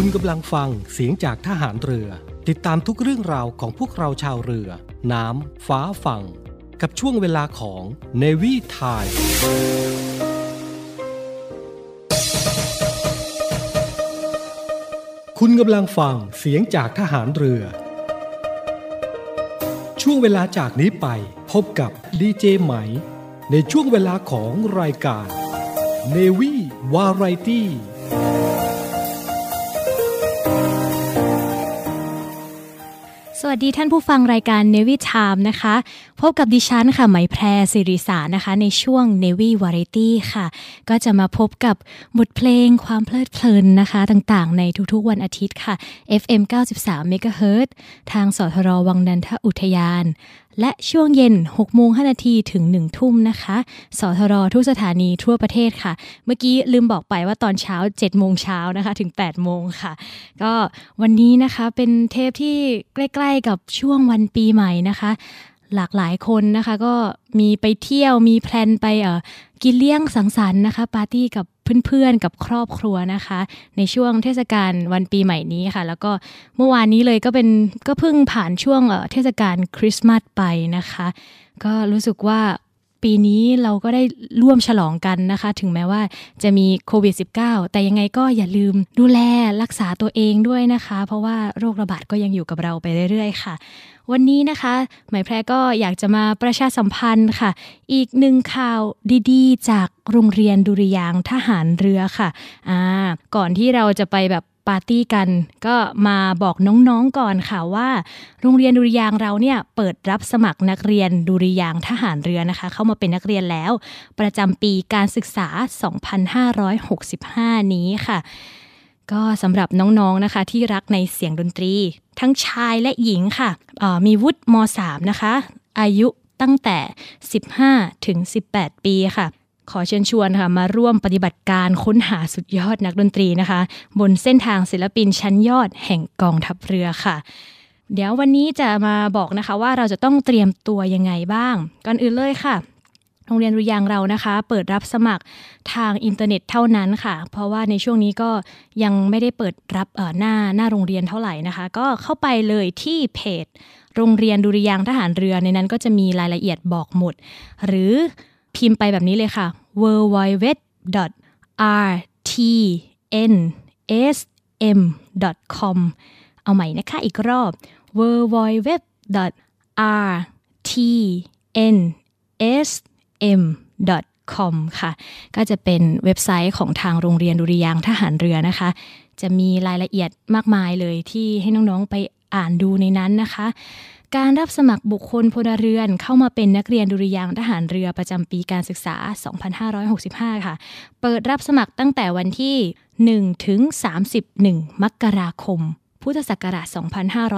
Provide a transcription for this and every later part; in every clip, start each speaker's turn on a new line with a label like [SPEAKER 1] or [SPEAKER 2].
[SPEAKER 1] คุณกำลังฟังเสียงจากทหารเรือ ติดตามทุกเรื่องราวของพวกเราชาวเรือ น้ำ ฟ้าฝั่ง กับช่วงเวลาของ Navy Time คุณกำลังฟังเสียงจากทหารเรือ ช่วงเวลาจากนี้ไปพบกับดีเจไหม ในช่วงเวลาของรายการ Navy Variety
[SPEAKER 2] วัสดีท่านผู้ฟังรายการ Navy Time นะคะ พบกับดิฉันค่ะไหมแพรสิริสานะคะ ในช่วง Navy Variety ค่ะ ก็จะมาพบกับบทเพลงความเพลิดเพลินนะคะ ต่างๆ ในทุกๆวันอาทิตย์ค่ะ FM 93 MHz ทางสทรวังนันทอุทยาน และช่วงเย็น6โมง5นาทีถึง 1 ทุ่มนะคะสทรทุกสถานีทั่วประเทศค่ะ เมื่อกี้ลืมบอกไปว่าตอนเช้า7โมงเช้านะคะถึง8โมงค่ะ ก็วันนี้นะคะเป็นเทปที่ใกล้ๆกับช่วงวันปีใหม่นะคะ หลากหลายคนนะคะก็มีไปเที่ยวมีแพลนไปเอ่อ กินเลี้ยงสังสรรค์นะคะ ปาร์ตี้กับเพื่อนๆ กับครอบครัวนะคะ ในช่วงเทศกาลวันปีใหม่นี้ค่ะ แล้วก็เมื่อวานนี้เลยก็เป็นก็เพิ่งผ่านช่วงเทศกาลคริสต์มาสไปนะคะ ก็รู้สึกว่า ปีนี้เราก็ได้ร่วมฉลองกันนะคะ ถึงแม้ว่าจะมีโควิด -19 แต่ยังไงก็อย่าลืมดูแลรักษาตัวเองด้วยนะคะ เพราะว่าโรคระบาดก็ยังอยู่กับเราไปเรื่อยๆ ค่ะ วันนี้นะคะหมายแพรก็อยากจะมาประชาสัมพันธ์ค่ะ อีกหนึ่งข่าวดีๆ จากโรงเรียนดุริยางค์ทหารเรือค่ะอ่าก่อนที่เราจะไปแบบ ปาร์ตี้กัน ก็มาบอกน้องๆก่อนค่ะว่า โรงเรียนดุริยางเราเนี่ยเปิดรับสมัครนักเรียนดุริยางทหารเรือนะคะ เข้ามาเป็นนักเรียนแล้ว ประจำปีการศึกษา 2565 นี้ค่ะก็สำหรับน้องๆนะคะที่รักในเสียงดนตรี ทั้งชายและหญิงค่ะออมีวุฒิม .3 นะคะ อายุตั้งแต่ 15 ถึง 18 ปีค่ะ ขอเชิญชวนค่ะมาร่วมปฏิบัติการค้นหาสุดยอดนักดนตรีนะคะ บนเส้นทางศิลปินชั้นยอดแห่งกองทัพเรือค่ะ เดี๋ยววันนี้จะมาบอกนะคะว่าเราจะต้องเตรียมตัวยังไงบ้าง ก่อนอื่นเลยค่ะโรงเรียนรุยางเรานะคะ เปิดรับสมัครทางอินเทอร์เน็ตเท่านั้นค่ะ เพราะว่าในช่วงนี้ก็ยังไม่ได้เปิดรับหน้าหน้าโรงเรียนเท่าไหร่นะคะ ก็เข้าไปเลยที่เพจ โรงเรียนดุริยางทหารเรือในนั้นก็จะมีรายละเอียดบอกหมด หรือ พิมพ์ไปแบบนี้เลยค่ะ w w w r t n s m com เอาใหม่นะคะอีกรอบ w w w r t n s m com ค่ะ ก็จะเป็นเว็บไซต์ของทางโรงเรียนดุริยางค์ทหารเรือนะคะ จะมีรายละเอียดมากมายเลยที่ให้น้อง ๆ ไปอ่านดูในนั้นนะคะ การรับสมัครบุคคลพลเรือนเข้ามาเป็นนักเรียนดุริยางทหารเรือประจำปีการศึกษา 2565 ค่ะ เปิดรับสมัครตั้งแต่วันที่ 1 ถึง 31 มกราคม พุทธศักราช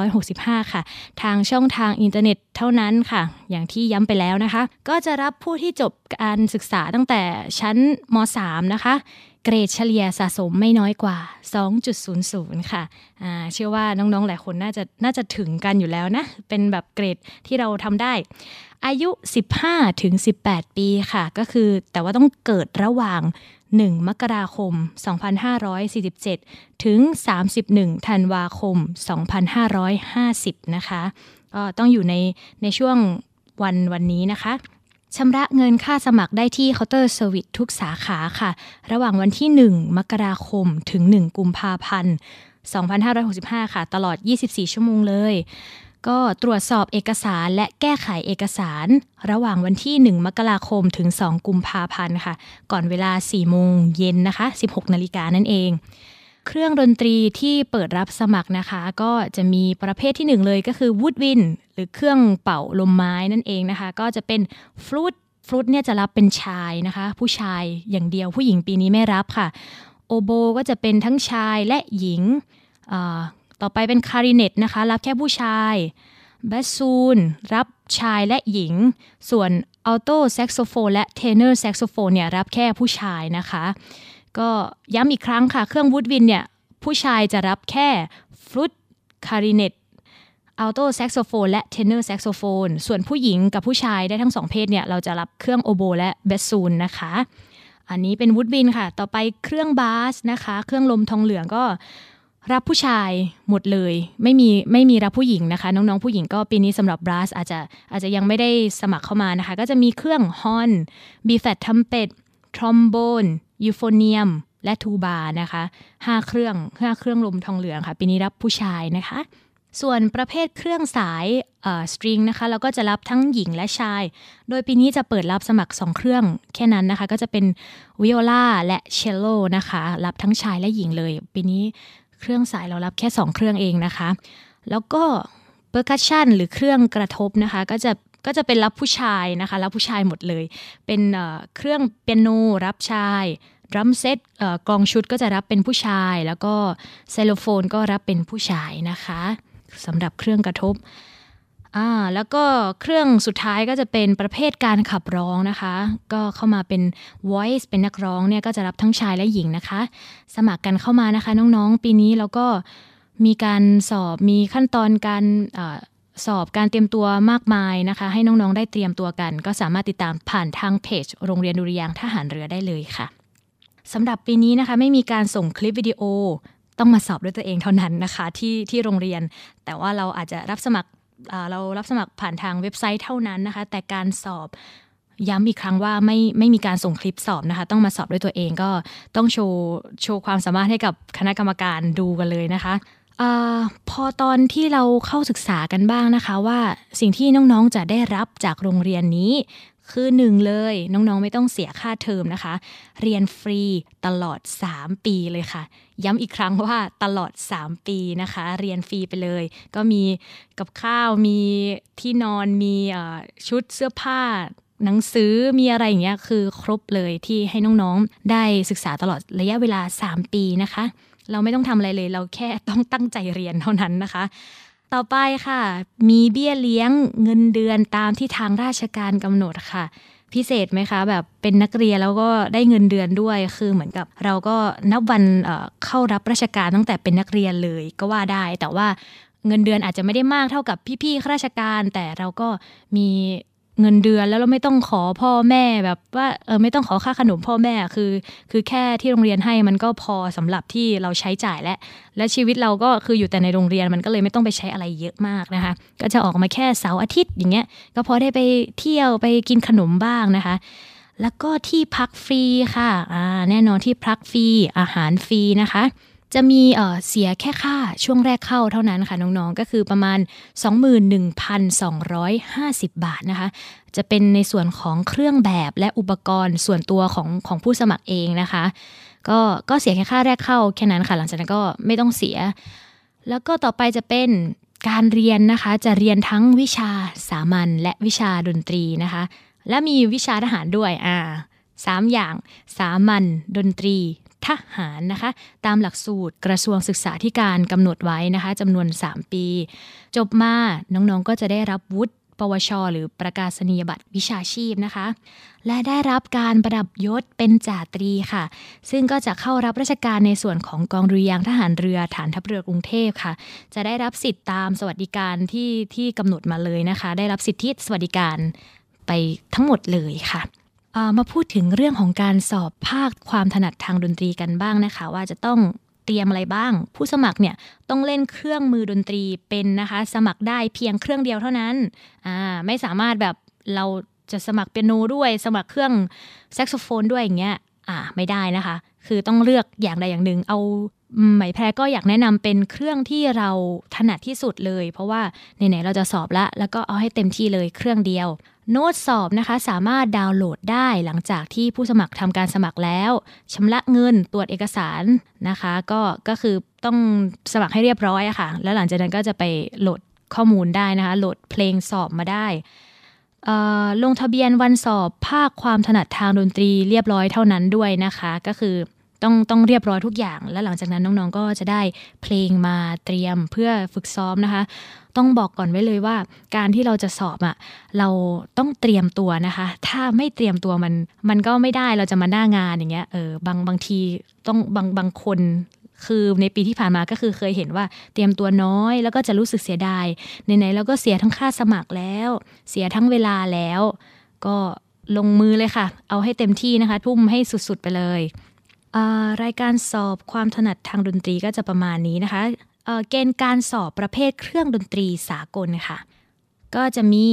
[SPEAKER 2] 2565 ค่ะ ทางช่องทางอินเทอร์เน็ตเท่านั้นค่ะ อย่างที่ย้ำไปแล้วนะคะ ก็จะรับผู้ที่จบการศึกษาตั้งแต่ชั้นม .3 นะคะ เกรดเฉลี่ยสะสมไม่น้อยกว่า 2.00 ค่ะอ่าเชื่อว่าน้องๆ หลายคนน่าจะน่าจะถึงกันอยู่แล้วนะ เป็นแบบเกรดที่เราทำได้ อายุ 15 ถึง 18 ปีค่ะ ก็คือแต่ว่าต้องเกิดระหว่าง 1 มกราคม 2547 ถึง 31 ธันวาคม 2550 นะคะ ก็ต้องอยู่ในในช่วงวันวันนี้นะคะ ชำระเงินค่าสมัครได้ที่เคาน์เตอร์เซอร์วิสทุกสาขาค่ะ ระหว่างวันที่ 1 มกราคมถึง 1 กุมภาพันธ์ 2565 ค่ะ ตลอด 24 ชั่วโมงเลย ก็ตรวจสอบเอกสารและแก้ไขเอกสาร ระหว่างวันที่ 1 มกราคมถึง 2 กุมภาพันธ์ค่ะ ก่อนเวลา 4 โมงเย็นนะคะ 16 นาฬิกานั่นเอง เครื่องดนตรีที่เปิดรับสมัครนะคะ ก็จะมีประเภทที่หนึ่งเลยก็คือวูดวินหรือเครื่องเป่าลมไม้นั่นเองนะคะ ก็จะเป็นฟลูตฟลูตเนี่ยจะรับเป็นชายนะคะ ผู้ชายอย่างเดียวผู้หญิงปีนี้ไม่รับค่ะ โอโบก็จะเป็นทั้งชายและหญิงต่อไปเป็นคลาริเน็ตนะคะ รับแค่ผู้ชายบาสซูนรับชายและหญิง ส่วนอัลโตแซกโซโฟนและเทเนอร์แซกโซโฟนเนี่ยรับแค่ผู้ชายนะคะ ก็ย้ำอีกครั้งค่ะ เครื่อง woodwind เนี่ย ผู้ชายจะรับแค่ฟลุตคลาริเน็ตอัลโตแซกโซโฟนและเทเนอร์แซกโซโฟนส่วนผู้หญิงกับผู้ชายได้ทั้งสองเพศเนี่ย เราจะรับเครื่องโอโบและบาสซูนนะคะ อันนี้เป็น woodwind ค่ะ ต่อไปเครื่อง brass นะคะ เครื่องลมทองเหลืองก็รับผู้ชายหมดเลย ไม่มีไม่มีรับผู้หญิงนะคะ น้องๆผู้หญิงก็ปีนี้สำหรับ brass อาจจะอาจจะยังไม่ได้สมัครเข้ามานะคะ ก็จะมีเครื่องฮอร์น B flat ทรัมเป็ตทรอมโบน ยูโฟเนียมและทูบานะคะห้าเครื่องห้าเครื่องลมทองเหลืองค่ะปีนี้รับผู้ชายนะคะ ส่วนประเภทเครื่องสาย string นะคะเราก็จะรับทั้งหญิงและชาย โดยปีนี้จะเปิดรับสมัคร 2 เครื่องแค่นั้นนะคะ ก็จะเป็นวิโอลาและเชลโลนะคะ รับทั้งชายและหญิงเลย ปีนี้เครื่องสายเรารับแค่ 2 เครื่องเองนะคะ แล้วก็ percussion หรือเครื่องกระทบนะคะ ก็จะ ก็จะเป็นรับผู้ชายนะคะ รับผู้ชายหมดเลย เป็นเครื่องเปียโนรับชาย drum set กลองชุดก็จะรับเป็นผู้ชาย แล้วก็ไซโลโฟนก็รับเป็นผู้ชายนะคะสำหรับเครื่องกระทบอ่าแล้วก็เครื่องสุดท้ายก็จะเป็นประเภทการขับร้องนะคะ ก็เข้ามาเป็น voice เป็นนักร้องเนี่ยก็จะรับทั้งชายและหญิงนะคะ สมัครกันเข้ามานะคะน้องๆ ปีนี้แล้วก็มีการสอบมีขั้นตอนการ สอบการเตรียมตัวมากมายนะคะ ให้น้องๆได้เตรียมตัวกัน ก็สามารถติดตามผ่านทางเพจ โรงเรียนดุริยางทหารเรือได้เลยค่ะสำหรับปีนี้นะคะไม่มีการส่งคลิปวิดีโอ ต้องมาสอบด้วยตัวเองเท่านั้นนะคะที่ที่โรงเรียน แต่ว่าเราอาจจะรับสมัครเรารับสมัครผ่านทางเว็บไซต์เท่านั้นนะคะ แต่การสอบย้ำอีกครั้งว่าไม่ไม่มีการส่งคลิปสอบนะคะ ต้องมาสอบด้วยตัวเองก็ต้องโชว์โชว์ความสามารถให้กับคณะกรรมการดูกันเลยนะคะ อพอตอนที่เราเข้าศึกษากันบ้างนะคะว่าสิ่งที่น้องๆจะได้รับจากโรงเรียนนี้ คือหนึ่งเลยน้องๆไม่ต้องเสียค่าเทอมนะคะ เรียนฟรีตลอด 3 ปีเลยค่ะ ย้ำอีกครั้งว่าตลอด 3 ปีนะคะ เรียนฟรีไปเลย ก็มีกับข้าวมีที่นอนมีชุดเสื้อผ้าหนังสือมีอะไรอย่างเงี้ยคือครบเลยที่ให้น้องๆ ได้ศึกษาตลอดระยะเวลา 3 ปีนะคะ เราไม่ต้องทำอะไรเลย เราแค่ต้องตั้งใจเรียนเท่านั้นนะคะ ต่อไปค่ะ มีเบี้ยเลี้ยงเงินเดือนตามที่ทางราชการกำหนดค่ะ พิเศษไหมคะ แบบเป็นนักเรียนแล้วก็ได้เงินเดือนด้วยคือเหมือนกับ เราก็นับวันเข้ารับราชการตั้งแต่เป็นนักเรียนเลยก็ว่าได้ แต่ว่าเงินเดือนอาจจะไม่ได้มากเท่ากับพี่ๆข้าราชการ แต่เราก็มี เงินเดือนแล้วเราไม่ต้องขอพ่อแม่แบบว่าเออไม่ต้องขอค่าขนมพ่อแม่คือ คือแค่ที่โรงเรียนให้มันก็พอสำหรับที่เราใช้จ่ายและ และชีวิตเราก็คืออยู่แต่ในโรงเรียนมันก็เลยไม่ต้องไปใช้อะไรเยอะมากนะคะ ก็จะออกมาแค่เสาร์อาทิตย์อย่างเงี้ยก็พอได้ไปเที่ยวไปกินขนมบ้างนะคะ แล้วก็ที่พักฟรีค่ะอ่าแน่นอนที่พักฟรีอาหารฟรีนะคะ จะมีเสียแค่ค่าช่วงแรกเข้าเท่านั้นค่ะน้องๆ ก็คือประมาณ 21,250 บาทนะคะ จะเป็นในส่วนของเครื่องแบบและอุปกรณ์ส่วนตัวของของผู้สมัครเองนะคะ ก็ก็เสียแค่ค่าแรกเข้าแค่นั้นค่ะ หลังจากนั้นก็ไม่ต้องเสีย แล้วก็ต่อไปจะเป็นการเรียนนะคะจะเรียนทั้งวิชาสามัญและวิชาดนตรีนะคะ และมีวิชาทหารด้วยอ่าสามอย่างสามัญดนตรี ทหารนะคะ ตามหลักสูตรกระทรวงศึกษาธิการกำหนดไว้นะคะจำนวน 3 ปี จบมาน้องๆก็จะได้รับวุฒิปวช หรือประกาศนียบัตรวิชาชีพนะคะ และได้รับการประดับยศเป็นจ่าตรีค่ะ ซึ่งก็จะเข้ารับราชการในส่วนของกองเรือยางทหารเรือฐานทัพเรือกรุงเทพค่ะ จะได้รับสิทธิ์ตามสวัสดิการที่ที่กำหนดมาเลยนะคะ ได้รับสิทธิสวัสดิการไปทั้งหมดเลยค่ะ มาพูดถึงเรื่องของการสอบภาคความถนัดทางดนตรีกันบ้างนะคะ ว่าจะต้องเตรียมอะไรบ้าง ผู้สมัครเนี่ยต้องเล่นเครื่องมือดนตรีเป็นนะคะ สมัครได้เพียงเครื่องเดียวเท่านั้นอ่าไม่สามารถแบบเราจะสมัครเปียโนด้วย สมัครเครื่องแซกโซโฟนด้วยอย่างเงี้ยอ่าไม่ได้นะคะ คือต้องเลือกอย่างใดอย่างหนึ่งเอาไหมแพรก็อยากแนะนำเป็นเครื่องที่เราถนัดที่สุดเลย เพราะว่าไหนๆเราจะสอบละแล้วก็เอาให้เต็มที่เลยเครื่องเดียว โน้ตสอบนะคะสามารถดาวน์โหลดได้หลังจากที่ผู้สมัครทำการสมัครแล้วชำระเงินตรวจเอกสารนะคะ ก็ก็คือต้องสมัครให้เรียบร้อยอะค่ะ แล้วหลังจากนั้นก็จะไปโหลดข้อมูลได้นะคะ โหลดเพลงสอบมาได้ลงทะเบียนวันสอบภาคความถนัดทางดนตรีเรียบร้อยเท่านั้นด้วยนะคะ ก็คือ ต้องต้องเรียบร้อยทุกอย่าง แล้วหลังจากนั้นน้องๆก็จะได้เพลงมาเตรียมเพื่อฝึกซ้อมนะคะ ต้องบอกก่อนไว้เลยว่า การที่เราจะสอบอะ่ะเราต้องเตรียมตัวนะคะ ถ้าไม่เตรียมตัวมันมันก็ไม่ได้เราจะมาหน้างานอย่างเงี้ยเออบางบางทีต้องบางบางคนคือในปีที่ผ่านมาก็คือเคยเห็นว่าเตรียมตัวน้อย แล้วก็จะรู้สึกเสียดายไหนๆเราก็เสียทั้งค่าสมัครแล้ว เสียทั้งเวลาแล้ว ก็ลงมือเลยค่ะ เอาให้เต็มที่นะคะ ทุ่มให้สุดๆไปเลย รายการสอบความถนัดทางดนตรีก็จะประมาณนี้นะคะเกณฑ์การสอบประเภทเครื่องดนตรีสากลค่ะ ก็จะมี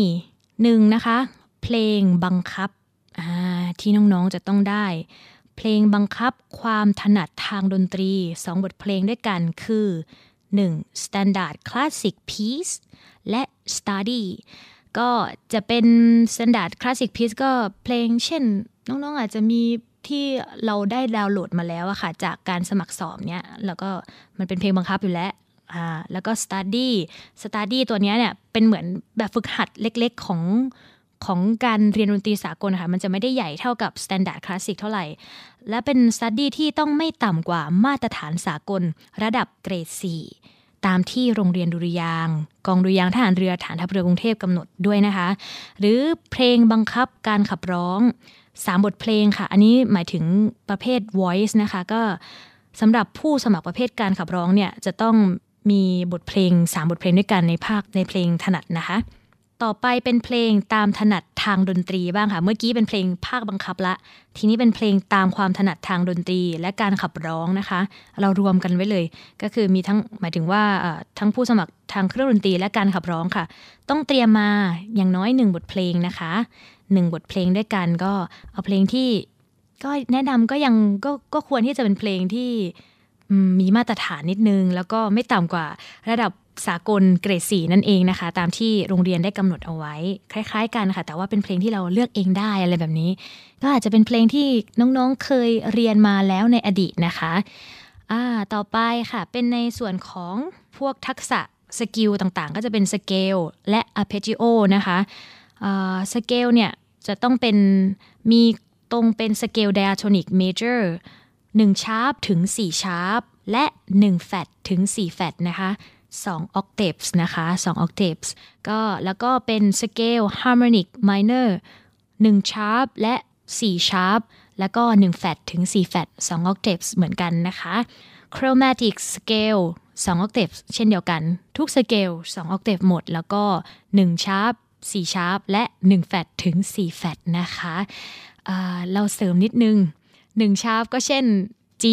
[SPEAKER 2] หนึ่งนะคะ เพลงบังคับที่น้องๆจะต้องได้ เพลงบังคับความถนัดทางดนตรี 2 บทเพลงด้วยกันคือ 1. Standard Classic Piece และ Study ก็จะเป็น Standard Classic Piece ก็เพลงเช่น น้องๆอาจจะมีที่เราได้ดาวน์โหลดมาแล้วอะค่ะ จากการสมัครสอบเนี้ยแล้วก็มันเป็นเพลงบังคับอยู่แล้วอ่าแล้วก็ study study ตัวนี้เนี่ยเป็นเหมือนแบบฝึกหัดเล็กๆของของการเรียนดนตรีสากลค่ะมันจะไม่ได้ใหญ่เท่ากับ standard classic เท่าไหร่ และเป็น study ที่ต้องไม่ต่ำกว่ามาตรฐานสากล ระดับเกรด 4 ตามที่โรงเรียนดุริยางกองดุริยางทหารเรือฐานทัพเรือกรุงเทพกำหนดด้วยนะคะ หรือเพลงบังคับการขับร้อง 3 บทเพลงค่ะ อันนี้หมายถึงประเภท voice นะคะ ก็สำหรับผู้สมัครประเภทการขับร้องเนี่ยจะต้องมีบทเพลง 3 บทเพลงด้วยกันในภาคในเพลงถนัดนะคะ ต่อไปเป็นเพลงตามถนัดทางดนตรีบ้างค่ะ เมื่อกี้เป็นเพลงภาคบังคับละ ทีนี้เป็นเพลงตามความถนัดทางดนตรีและการขับร้องนะคะ เรารวมกันไว้เลย ก็คือมีทั้งหมายถึงว่าทั้งผู้สมัครทางเครื่องดนตรีและการขับร้องค่ะ ต้องเตรียมมาอย่างน้อยหนึ่งบทเพลงนะคะ หนึ่งบทเพลงด้วยกันก็เอาเพลงที่ก็แนะนำก็ยังก็ก็ควรที่จะเป็นเพลงที่มีมาตรฐานนิดนึง แล้วก็ไม่ต่ำกว่าระดับสากลเกรดสี่นั่นเองนะคะ ตามที่โรงเรียนได้กำหนดเอาไว้ คล้าย ๆ กันค่ะ แต่ว่าเป็นเพลงที่เราเลือกเองได้อะไรแบบนี้ ก็อาจจะเป็นเพลงที่น้องๆเคยเรียนมาแล้วในอดีตนะคะอ่าต่อไปค่ะ เป็นในส่วนของพวกทักษะ skill ต่างๆ ก็จะเป็นสเกลและ arpeggio นะคะ สเกลเนี่ยจะต้องเป็นมีตรงเป็นสเกลไดอะโทนิกเมเจอร์1ชาร์ปถึง 4 ชาร์ปและ 1 แฟตถึง 4 แฟตนะคะ2 octaves นะคะ2 octaves ก็แล้วก็เป็นสเกล harmonic minor 1ชาร์ปและ4ชาร์ปแล้วก็1แฟตถึง4แฟต2 octaves เหมือนกันนะคะ chromatic scale 2 octaves เช่นเดียวกัน ทุกสเกล 2 octave หมด แล้วก็1 sharp 4 sharp และ1แฟตถึง4แฟตนะคะเราเสริมนิดนึง 1 sharp ก็เช่น G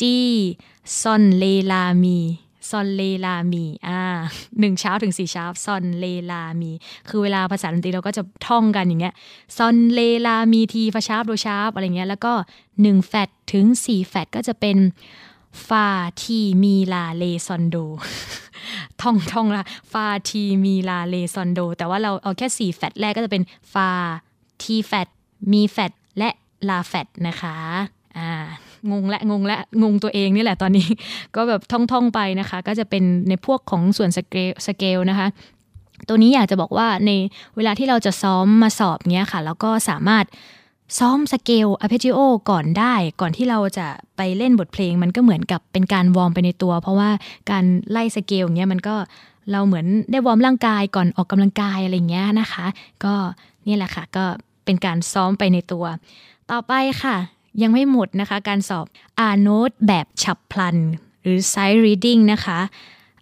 [SPEAKER 2] G ซอลเรลามีซอลเรลามีอ่าหนึ่ง sharp ถึงสี่ sharp ซอลเรลามี คือเวลาภาษาดนตรีเราก็จะท่องกันอย่างเงี้ยซอลเรลามีทีฟา sharp โด sharp อะไรเงี้ยแล้วก็หนึ่งแฟตถึงสี่แฟตก็จะเป็น ฟาทีมีลาเลซอนโดท่องท่องละฟาทีมีลาเลซอนโด แต่ว่าเราเอาแค่สี่แฟตแรกก็จะเป็นฟาทีแฟตมีแฟตและลาแฟตนะคะอ่างงและงงและงงตัวเองนี่แหละตอนนี้ ก็แบบท่องๆไปนะคะ ก็จะเป็นในพวกของส่วนสเกลสเกลนะคะ ตัวนี้อยากจะบอกว่าในเวลาที่เราจะซ้อมมาสอบเนี้ยค่ะ แล้วก็สามารถ ซ้อม scale arpeggio ก่อนได้ ก่อนที่เราจะไปเล่นบทเพลง มันก็เหมือนกับเป็นการ warm ไปในตัว เพราะว่าการไล่สเกลอย่างเงี้ยมันก็เราเหมือนได้ warm ร่างกายก่อนออกกำลังกายอะไรเงี้ยนะคะ ก็นี่แหละค่ะ ก็เป็นการซ้อมไปในตัว ต่อไปค่ะ ยังไม่หมดนะคะ การสอบอ่านโน้ตแบบฉับพลัน หรือ sight reading นะคะ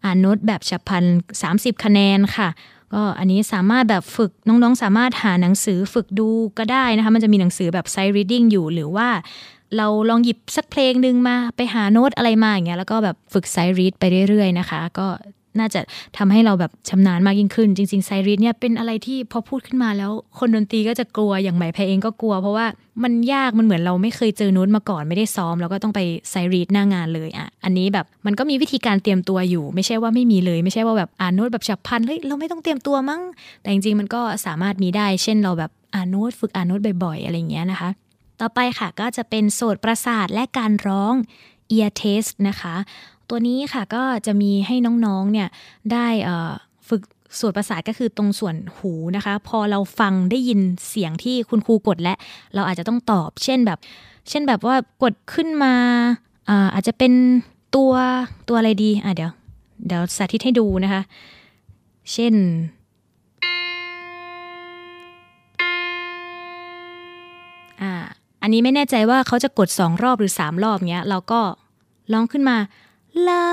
[SPEAKER 2] อ่านโน้ตแบบฉับพลัน 30 คะแนนค่ะ ก็อันนี้สามารถแบบฝึกน้องๆ สามารถหาหนังสือฝึกดูก็ได้นะคะมันจะมีหนังสือแบบไซ reading อยู่หรือว่า เราลองหยิบสักเพลงหนึ่งมาไปหาโน้ตอะไรมาอย่างเงี้ยแล้วก็แบบฝึก sight read ไปเรื่อยๆนะคะ ก็ น่าจะทำให้เราแบบชำนาญมากยิ่งขึ้น จริงๆไซรีดเนี่ยเป็นอะไรที่พอพูดขึ้นมาแล้วคนดนตรีก็จะกลัวอย่างใหม่แพเองก็กลัว เพราะว่ามันยากมันเหมือนเราไม่เคยเจอโน้ตมาก่อนไม่ได้ซ้อม แล้วก็ต้องไปไซรีดหน้างานเลยอะอันนี้แบบมันก็มีวิธีการเตรียมตัวอยู่ ไม่ใช่ว่าไม่มีเลย ไม่ใช่ว่าแบบอ่านโน้ตแบบฉับพลันเฮ้ยเราไม่ต้องเตรียมตัวมั้ง แต่จริงๆมันก็สามารถมีได้ เช่นเราแบบอ่านโน้ตฝึกอ่านโน้ตบ่อยๆอะไรอย่างเงี้ยนะคะ ต่อไปค่ะก็จะเป็นโสตประสาทและการร้อง ear test นะคะ ตัวนี้ค่ะก็จะมีให้น้องๆเนี่ยได้ฝึกส่วนประสาทก็คือตรงส่วนหูนะคะ พอเราฟังได้ยินเสียงที่คุณครูกดและ เราอาจจะต้องตอบ เช่นแบบ เช่นแบบว่ากดขึ้นมาอาอาจจะเป็นตัวตัวอะไรดีอะเดี๋ยวเดี๋ยวสาธิตให้ดูนะคะ เช่น อ่า อันนี้ไม่แน่ใจว่าเขาจะกดสองรอบหรือสามรอบเงี้ย เราก็ร้องขึ้นมา ลา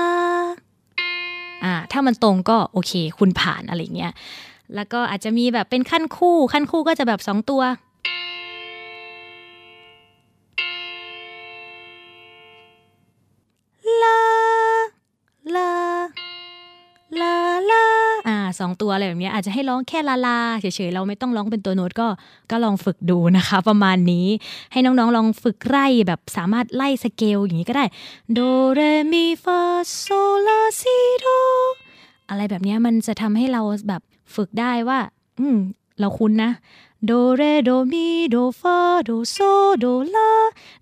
[SPEAKER 2] อ่าถ้ามันตรงก็โอเค คุณผ่านอะไรเงี้ยแล้วก็อาจจะมีแบบเป็นขั้นคู่ขั้นคู่ก็จะแบบสองตัว สองตัวอะไรแบบนี้อาจจะให้ร้องแค่ลาลาเฉยๆเราไม่ต้องร้องเป็นตัวโน้ตก็ก็ลองฝึกดูนะคะ ประมาณนี้ให้น้องๆลองฝึกไล่แบบสามารถไล่สเกลอย่างนี้ก็ได้โดเรมีฟาโซลาซิโดอะไรแบบนี้มันจะทำให้เราแบบฝึกได้ว่า อืมเราคุ้นนะโดเรโดมีโดฟาโดโซโดลา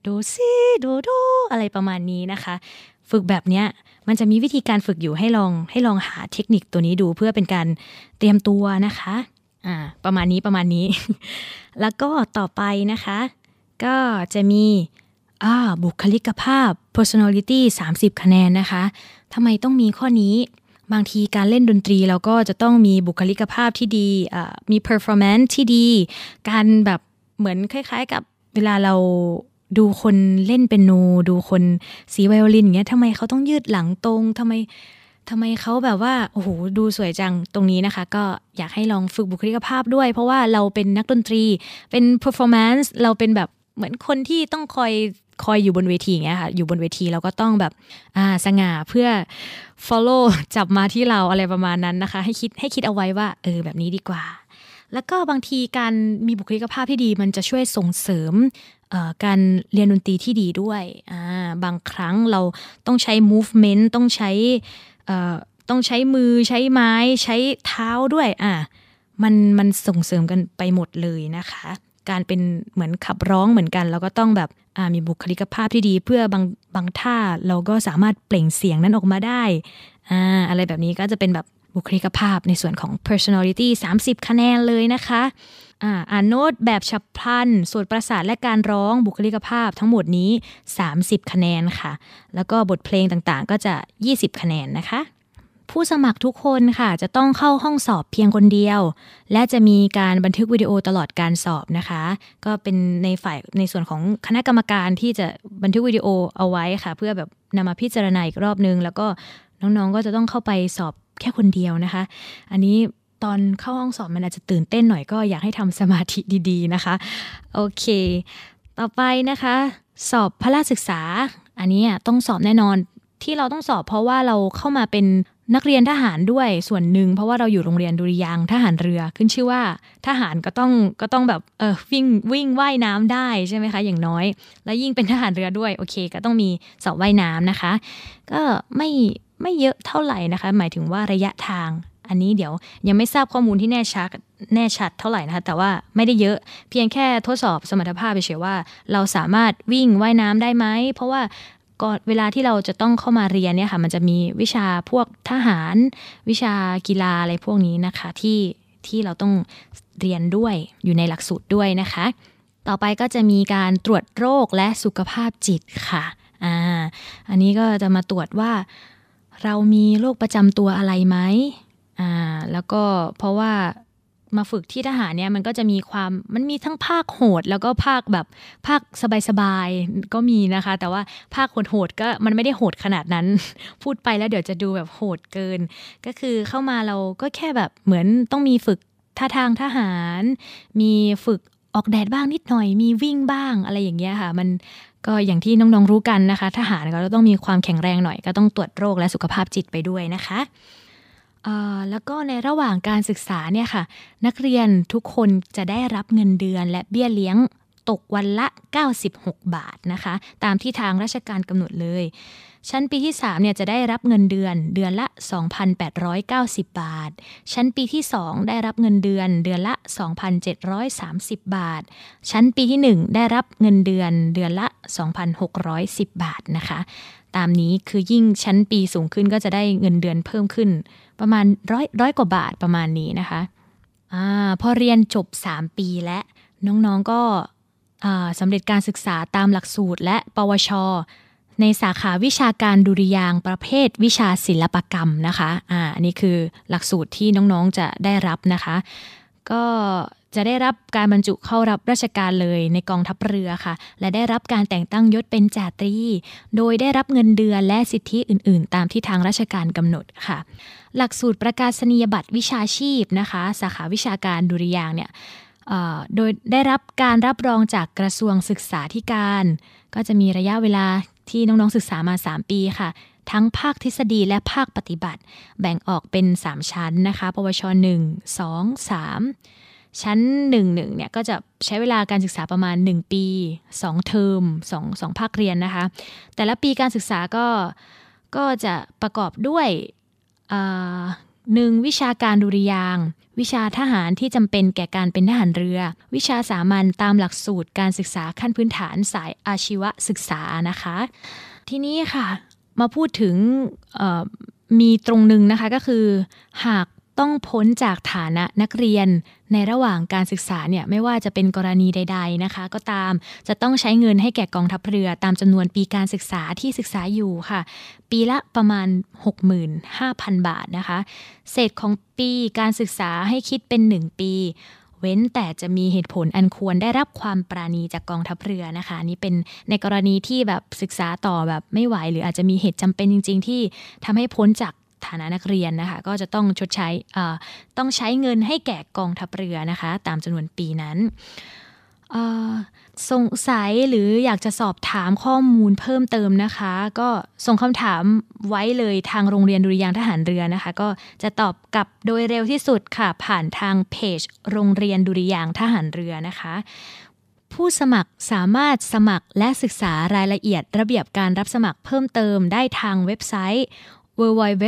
[SPEAKER 2] โดซีโดโดอะไรประมาณนี้นะคะ ฝึกแบบเนี้ย มันจะมีวิธีการฝึกอยู่ให้ลองให้ลองหาเทคนิคตัวนี้ดูเพื่อเป็นการเตรียมตัวนะคะอ่าประมาณนี้ประมาณนี้ แล้วก็ต่อไปนะคะ ก็จะมีอ่าบุคลิกภาพ personality 30 คะแนนนะคะทำไมต้องมีข้อนี้บางทีการเล่นดนตรีเราก็จะต้องมีบุคลิกภาพที่ดีมี performance ที่ดี การแบบเหมือนคล้ายๆ กับเวลาเรา ดูคนเล่นเป็นโน ดูคนสีไวโอลินอย่างเงี้ยทำไมเขาต้องยืดหลังตรงทำไมทำไมเขาแบบว่าโอ้โหดูสวยจังตรงนี้นะคะ ก็อยากให้ลองฝึกบุคลิกภาพด้วย เพราะว่าเราเป็นนักดนตรีเป็น performance เราเป็นแบบเหมือนคนที่ต้องคอยคอยอยู่บนเวทีอย่างเงี้ยค่ะ อยู่บนเวทีเราก็ต้องแบบอ่าสง่าเพื่อ follow จับมาที่เราอะไรประมาณนั้นนะคะ ให้คิดให้คิดเอาไว้ว่าเออแบบนี้ดีกว่า แล้วก็บางทีการมีบุคลิกภาพที่ดี มันจะช่วยส่งเสริมการเรียนดนตรีที่ดีด้วย บางครั้งเราต้องใช้ movement ต้องใช้ต้องใช้มือใช้ไม้ใช้เท้าด้วยอะมันมันส่งเสริมกันไปหมดเลยนะคะ การเป็นเหมือนขับร้องเหมือนกันเราก็ต้องแบบมีบุคลิกภาพที่ดี เพื่อบางบางท่าเราก็สามารถเปล่งเสียงนั้นออกมาได้อ่าอะไรแบบนี้ก็จะเป็นแบบ บุคลิกภาพในส่วนของ personality 30 คะแนนเลยนะคะอ่านโน้ตแบบฉับพลัน ส่วนประสาทและการร้องบุคลิกภาพทั้งหมดนี้ 30 คะแนนค่ะ แล้วก็บทเพลงต่างๆ ก็จะ 20 คะแนนนะคะ ผู้สมัครทุกคนค่ะ จะต้องเข้าห้องสอบเพียงคนเดียว และจะมีการบันทึกวิดีโอตลอดการสอบนะคะ ก็เป็นในฝ่ายในส่วนของคณะกรรมการที่จะบันทึกวิดีโอเอาไว้ค่ะ เพื่อแบบนำมาพิจารณาอีกรอบนึง แล้วก็น้องๆก็จะต้องเข้าไปสอบ แค่คนเดียวนะคะ อันนี้ตอนเข้าห้องสอบมันอาจจะตื่นเต้นหน่อยก็อยากให้ทำสมาธิดีๆนะคะ โอเค ต่อไปนะคะ สอบพระราชศึกษา อันนี้ต้องสอบแน่นอนที่เราต้องสอบเพราะว่าเราเข้ามาเป็นนักเรียนทหารด้วยส่วนหนึ่งเพราะว่าเราอยู่โรงเรียนดุริยางทหารเรือขึ้นชื่อว่าทหารก็ต้องก็ต้องแบบเออวิ่งวิ่งว่ายน้ำได้ใช่ไหมคะ อย่างน้อย แล้วยิ่งเป็นทหารเรือด้วยโอเค ก็ต้องมีสอบว่ายน้ำนะคะ ก็ไม่ ไม่เยอะเท่าไหร่นะคะ หมายถึงว่าระยะทาง อันนี้เดี๋ยวยังไม่ทราบข้อมูลที่แน่ชัดแน่ชัดเท่าไหร่นะคะ แต่ว่าไม่ได้เยอะเพียงแค่ทดสอบสมรรถภาพเฉยว่า เราสามารถวิ่งว่ายน้ำได้ไหมเพราะว่าก่อนเวลาที่เราจะต้องเข้ามาเรียนเนี่ยค่ะ มันจะมีวิชาพวกทหาร วิชากีฬาอะไรพวกนี้นะคะที่ที่เราต้องเรียนด้วยอยู่ในหลักสูตรด้วยนะคะ ต่อไปก็จะมีการตรวจโรคและสุขภาพจิตค่ะอ่าอันนี้ก็จะมาตรวจว่า เรามีโรคประจำตัวอะไรไหมอ่าแล้วก็เพราะว่ามาฝึกที่ทหารเนี่ยมันก็จะมีความมันมีทั้งภาคโหด แล้วก็ภาคแบบภาคสบายๆก็มีนะคะ แต่ว่าภาคโหดๆก็มันไม่ได้โหดขนาดนั้น พูดไปแล้วเดี๋ยวจะดูแบบโหดเกิน ก็คือเข้ามาเราก็แค่แบบเหมือนต้องมีฝึกท่าทางทหาร มีฝึก ออกแดดบ้างนิดหน่อยมีวิ่งบ้างอะไรอย่างเงี้ยค่ะ มันก็อย่างที่น้องๆรู้กันนะคะ ทหารก็ต้องมีความแข็งแรงหน่อย ก็ต้องตรวจโรคและสุขภาพจิตไปด้วยนะคะแล้วก็ในระหว่างการศึกษาเนี่ยค่ะ นักเรียนทุกคนจะได้รับเงินเดือนและเบี้ยเลี้ยงตกวันละ 96 บาทนะคะ ตามที่ทางราชการกำหนดเลย ชั้นปีที่3เนี่ยจะได้รับเงินเดือนเดือนละ 2,890 บาท ชั้นปีที่ 2 ได้รับเงินเดือนเดือนละ 2,730 บาท ชั้นปีที่ 1 ได้รับเงินเดือนเดือนละ 2,610 บาทนะคะ ตามนี้คือยิ่งชั้นปีสูงขึ้นก็จะได้เงินเดือนเพิ่มขึ้น ประมาณร้อยร้อยกว่าบาทประมาณนี้นะคะอพอเรียนจบ 3 ปีและน้องๆก็สำเร็จการศึกษาตามหลักสูตรและ ปวช ในสาขาวิชาการดุริยางประเภทวิชาศิลปกรรมนะคะอ่าอันนี้คือหลักสูตรที่น้องๆจะได้รับนะคะ ก็จะได้รับการบรรจุเข้ารับราชการเลยในกองทัพเรือค่ะ และได้รับการแต่งตั้งยศเป็นจ่าตรี โดยได้รับเงินเดือนและสิทธิอื่น ๆ ตามที่ทางราชการกำหนดค่ะ หลักสูตรประกาศนียบัตรวิชาชีพนะคะ สาขาวิชาการดุริยางเนี่ยโดยได้รับการรับรองจากกระทรวงศึกษาธิการ ก็จะมีระยะเวลา ที่น้องๆศึกษามา 3 ปีค่ะ ทั้งภาคทฤษฎีและภาคปฏิบัติ แบ่งออกเป็น 3 ชั้นนะคะ ปวช 1 2 3 ชั้น1งเนี่ยก็จะใช้เวลาการศึกษาประมาณ 1 ปี 2 เทอม2 2 ภาคเรียนนะคะ แต่ละปีการศึกษาก็ก็จะประกอบด้วย หนึ่งวิชาการดุริยาง วิชาทหารที่จำเป็นแก่การเป็นทหารเรือ วิชาสามัญตามหลักสูตรการศึกษาขั้นพื้นฐานสายอาชีวศึกษานะคะ ทีนี้ค่ะ มาพูดถึงมีตรงหนึ่งนะคะก็คือ หาก ต้องพ้นจากฐานะนักเรียนในระหว่างการศึกษาเนี่ยไม่ว่าจะเป็นกรณีใด ๆนะคะ ก็ตามจะต้องใช้เงินให้แก่กองทัพเรือตามจำนวนปีการศึกษาที่ศึกษาอยู่ค่ะ ปีละประมาณ 65,000 บาทนะคะ เศษของปีการศึกษาให้คิดเป็น 1 ปี เว้นแต่จะมีเหตุผลอันควรได้รับความปราณีจากกองทัพเรือนะคะ นี่เป็นในกรณีที่แบบศึกษาต่อแบบไม่ไหว หรืออาจจะมีเหตุจำเป็นจริง ๆ ที่ทำให้พ้นจาก ฐานะนักเรียนนะคะก็จะต้องชดใช้ต้องใช้เงินให้แก่กองทัพเรือนะคะ ตามจำนวนปีนั้นสงสัยหรืออยากจะสอบถามข้อมูลเพิ่มเติมนะคะ ก็ส่งคำถามไว้เลยทางโรงเรียนดุริยางทหารเรือนะคะ ก็จะตอบกลับโดยเร็วที่สุดค่ะ ผ่านทางเพจโรงเรียนดุริยางทหารเรือนะคะ ผู้สมัครสามารถสมัครและศึกษารายละเอียดระเบียบการรับสมัครเพิ่มเติมได้ทางเว็บไซต์ www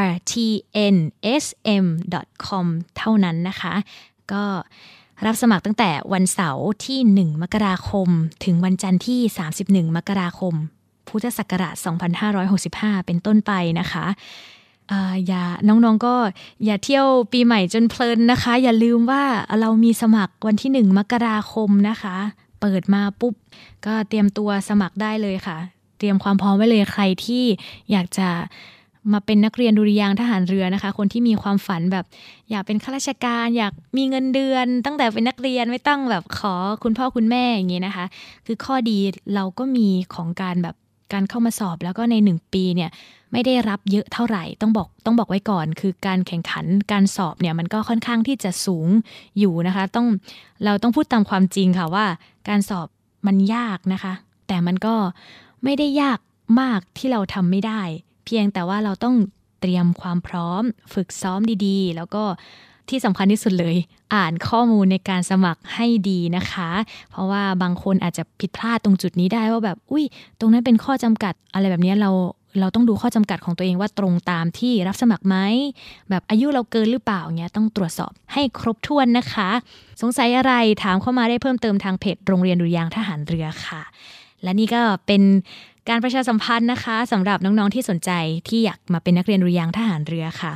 [SPEAKER 2] rtnsm.com เท่านั้นนะคะ ก็รับสมัครตั้งแต่วันเสาร์ที่ 1 มกราคม ถึงวันจันทร์ที่ 31 มกราคม พุทธศักราช 2565 เป็นต้นไปนะคะอย่าน้องๆก็อย่าเที่ยวปีใหม่จนเพลินนะคะ อย่าลืมว่าเรามีสมัครวันที่ 1 มกราคมนะคะ เปิดมาปุ๊บ ก็เตรียมตัวสมัครได้เลยค่ะ เตรียมความพร้อมไว้เลยใครที่อยากจะ มาเป็นนักเรียนดุริยางทหารเรือนะคะ คนที่มีความฝันแบบ อยากเป็นข้าราชการ อยากมีเงินเดือน ตั้งแต่เป็นนักเรียนไม่ต้องแบบขอคุณพ่อคุณแม่อย่างนี้นะคะ คือข้อดีเราก็มีของการแบบการเข้ามาสอบแล้วก็ในหนึ่งปีเนี่ยไม่ได้รับเยอะเท่าไหร่ต้องบอกต้องบอกไว้ก่อน คือการแข่งขันการสอบเนี่ยมันก็ค่อนข้างที่จะสูงอยู่นะคะ ต้องเราต้องพูดตามความจริงค่ะว่า การสอบมันยากนะคะ แต่มันก็ไม่ได้ยากมากที่เราทำไม่ได้ เพียงแต่ว่าเราต้องเตรียมความพร้อม ฝึกซ้อมดีๆ แล้วก็ที่สำคัญที่สุดเลย อ่านข้อมูลในการสมัครให้ดีนะคะ เพราะว่าบางคนอาจจะผิดพลาดตรงจุดนี้ได้ว่าแบบอุ้ย ตรงนั้นเป็นข้อจำกัดอะไรแบบนี้เราเราต้องดูข้อจำกัดของตัวเองว่าตรงตามที่รับสมัครไหม แบบอายุเราเกินหรือเปล่าเงี้ยต้องตรวจสอบให้ครบถ้วนนะคะ สงสัยอะไรถามเข้ามาได้เพิ่มเติมทางเพจโรงเรียนดุริยางทหารเรือค่ะ และนี่ก็เป็น การประชาสัมพันธ์นะคะสำหรับน้องๆที่สนใจที่อยากมาเป็นนักเรียนรุยางทหารเรือค่ะ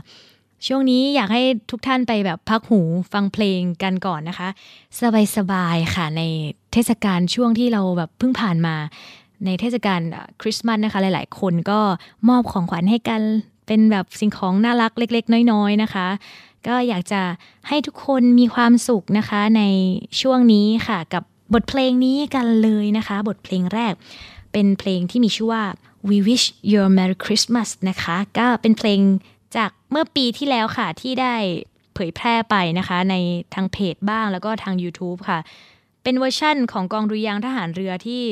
[SPEAKER 2] ช่วงนี้อยากให้ทุกท่านไปแบบพักหูฟังเพลงกันก่อนนะคะ สบายๆค่ะในเทศกาลช่วงที่เราแบบเพิ่งผ่านมา ในเทศกาลคริสต์มาสนะคะ หลายๆ คนก็มอบของขวัญให้กันเป็นแบบสิ่งของน่ารักเล็ก ๆ น้อย ๆ นะคะ ก็อยากจะให้ทุกคนมีความสุขนะคะในช่วงนี้ค่ะกับบทเพลงนี้กันเลยนะคะ บทเพลงแรก เป็นเพลงที่มีชื่อว่า We Wish You a Merry Christmas นะคะ ก็เป็นเพลงจากเมื่อปีที่แล้วค่ะ ที่ได้เผยแพร่ไปนะคะ ในทางเพจบ้างแล้วก็ทาง YouTube ค่ะ เป็นเวอร์ชั่นของกองดุริยางทหารเรือที่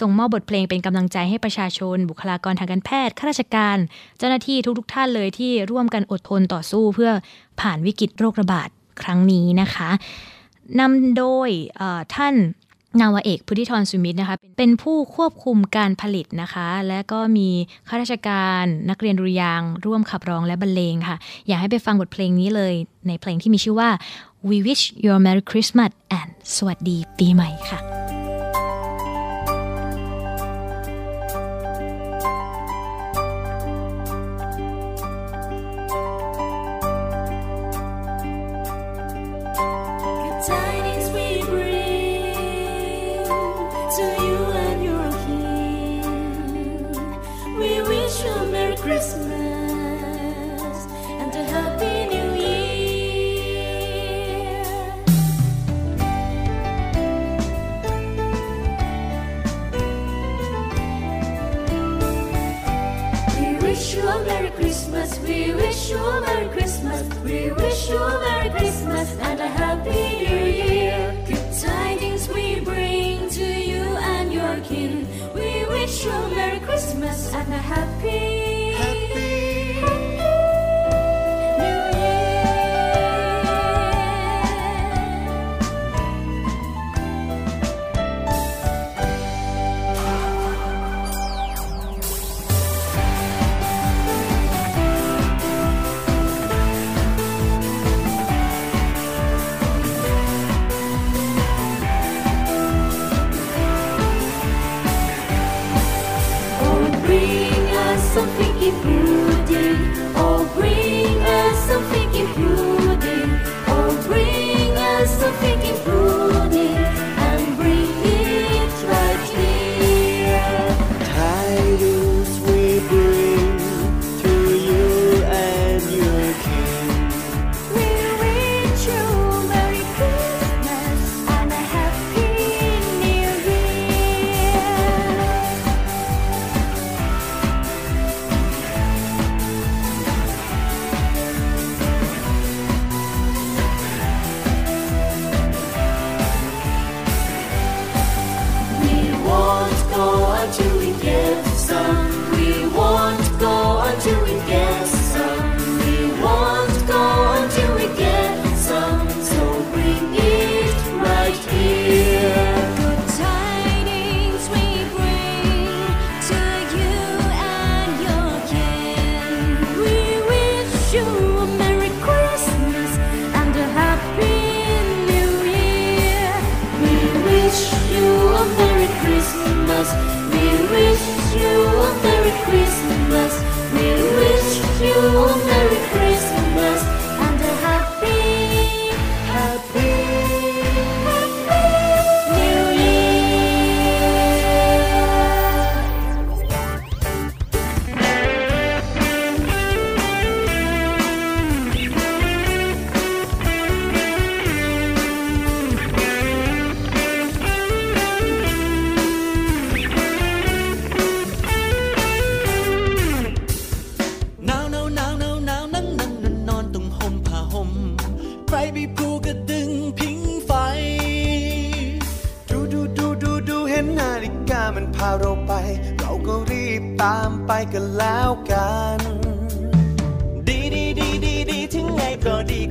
[SPEAKER 2] ส่งมอบบทเพลงเป็นกำลังใจให้ประชาชน บุคลากรทางการแพทย์ข้าราชการ เจ้าหน้าที่ทุกๆทท่านเลยที่ร่วมกันอดทนต่อสู้เพื่อผ่านวิกฤตโรคระบาดครั้งนี้นะคะนำโดยท่าน นาวเอกพุทธิธรสุมิตรนะคะเป็นผู้ควบคุมการผลิตนะคะ และก็มีข้าราชการนักเรียนดุริยางร่วมขับร้องและบรรเลงค่ะ อยากให้ไปฟังบทเพลงนี้เลย ในเพลงที่มีชื่อว่า We Wish You a Merry Christmas and สวัสดีปีใหม่ค่ะ
[SPEAKER 3] We wish you a Merry Christmas. We wish you a Merry Christmas and a Happy New Year. Good tidings we bring to you and your kin. We wish you a Merry Christmas and a Happy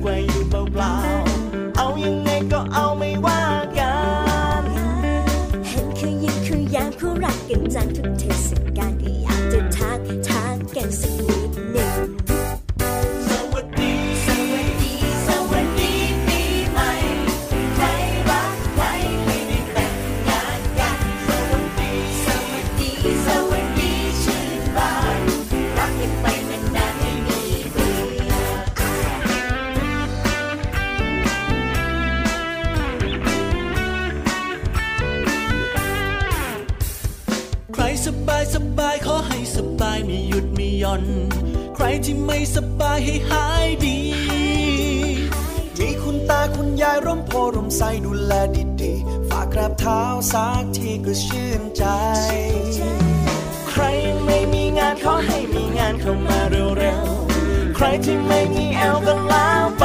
[SPEAKER 4] 关于。
[SPEAKER 5] ใครที่ไม่สบายให้หายดี
[SPEAKER 4] มีคุณตาคุณยายร่มโพร่มใสดู
[SPEAKER 6] แล
[SPEAKER 4] ดีๆ ฝากกราบเท้าสักทีก็ชื่นใจ ใครไม่มีงานขอให้มีงานเข้ามาเร็
[SPEAKER 6] ว
[SPEAKER 2] ๆ
[SPEAKER 4] ใครที่ไม่มีแอลก็ลาไป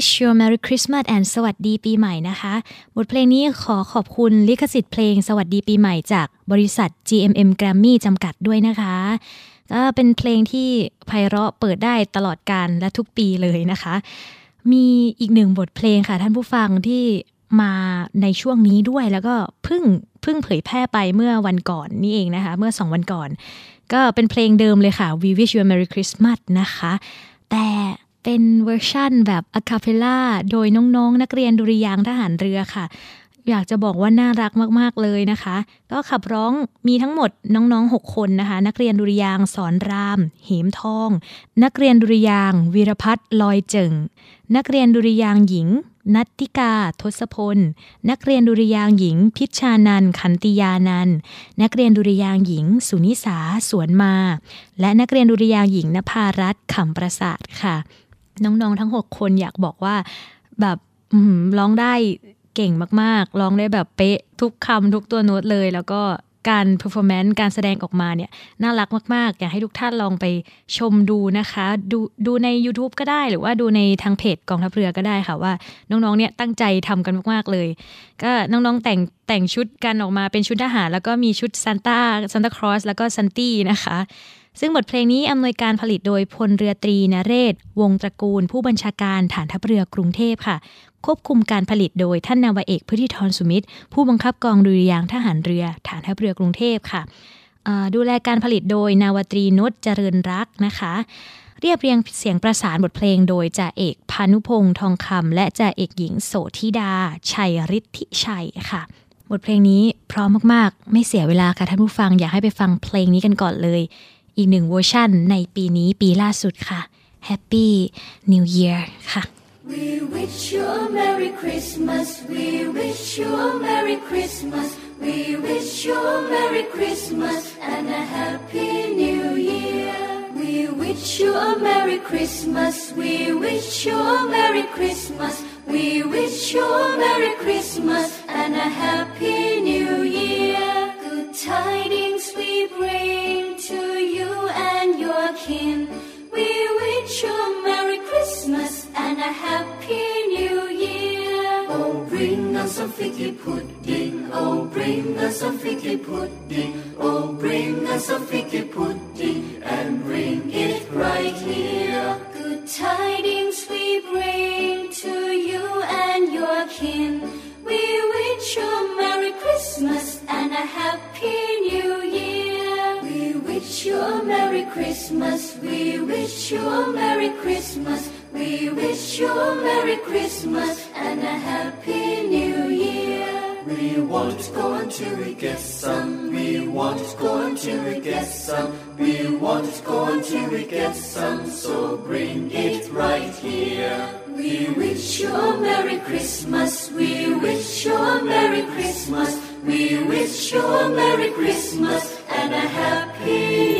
[SPEAKER 2] wish you a Merry Christmas and สวัสดีปีใหม่นะคะ บทเพลงนี้ขอขอบคุณลิขสิทธิ์เพลงสวัสดีปีใหม่จากบริษัท GMM Grammy จำกัดด้วยนะคะก็เป็นเพลงที่ไพเราะเปิดได้ตลอดการและทุกปีเลยนะคะ มีอีกหนึ่งบทเพลงค่ะท่านผู้ฟังที่มาในช่วงนี้ด้วยแล้วก็เพิ่งเพิ่งเผยแพร่ไปเมื่อวันก่อนนี่เองนะคะ เมื่อสองวันก่อน ก็เป็นเพลงเดิมเลยค่ะ We Wish You a Merry Christmas นะคะ แต่ เป็นเวอร์ชั่นแบบ a cappella โดยน้องๆนักเรียนดุริยางค์ทหารเรือค่ะ อยากจะบอกว่าน่ารักมากๆเลยนะคะ ก็ขับร้องมีทั้งหมดน้องๆ 6 คนนะคะ นักเรียนดุริยางค์สอนราม เหมทอง นักเรียนดุริยางค์วีรพัฒน์ลอยเจิงนักเรียนดุริยางค์หญิงนัทธิกา ทศพล นักเรียนดุริยางค์หญิง พิชานันขันติยานันนักเรียนดุริยางค์หญิง สุนิสา สวนมา และนักเรียนดุริยางหญิงนภารัตน์ขำประสาทค่ะ น้องๆทั้ง 6 คนอยากบอกว่าแบบร้องได้เก่งมากๆ ร้องได้แบบเป๊ะทุกคำทุกตัวโน้ตเลย แล้วก็การ performance การแสดงออกมาเนี่ยน่ารักมาก ๆ อยากให้ทุกท่านลองไปชมดูนะคะ ดูดูใน YouTube ก็ได้หรือว่าดูในทางเพจกองทัพเรือก็ได้ค่ะว่า น้อง ๆ เนี่ยตั้งใจทำกันมาก ๆ เลย ก็น้อง ๆ แต่งแต่งชุดกันออกมาเป็นชุดทหาร แล้วก็มีชุดซานต้าซานตาคลอสแล้วก็ซานตี้นะคะ ซึ่งบทเพลงนี้อำนวยการผลิตโดยพลเรือตรีนเรศ วงตระกูล ผู้บัญชาการฐานทัพเรือกรุงเทพค่ะ ควบคุมการผลิตโดยท่านนาวาเอกพฤธิธรสุมิตร ผู้บังคับกองดุริยางค์ทหารเรือ ฐานทัพเรือกรุงเทพค่ะดูแลการผลิตโดยนาวาตรีนุชเจริญรักนะคะ เรียบเรียงเสียงประสานบทเพลงโดยจ่าเอกพานุพงศ์ทองคำและจ่าเอกหญิงโสธิดา ชัยฤทธิชัยค่ะบทเพลงนี้พร้อมมาก ๆ ไม่เสียเวลาค่ะท่านผู้ฟังอยากให้ไปฟังเพลงนี้กันก่อนเลย อีกหนึ่งเวอร์ชั่นในปีนี้ปีล่าสุดค่ะ Happy New Year ค่ะ
[SPEAKER 3] We wish you a Merry Christmas We wish you a Merry Christmas We wish you a Merry Christmas and a Happy New Year We wish you a Merry Christmas We wish you a Merry Christmas We wish you a Merry Christmas and a Happy New Year Tidings we bring to you and your kin. We wish you a Merry Christmas and a Happy New Year. Oh, bring us a figgy pudding. Oh, bring us a figgy pudding. Oh, bring us a figgy pudding Christmas. We wish you a Merry Christmas. We wish you a Merry Christmas and a Happy New Year. We won't go until we get some. We won't go until we get some. We won't go until we get some. So bring it right here. We wish you a Merry Christmas. We wish you a Merry Christmas. We wish you a Merry Christmas and a Happy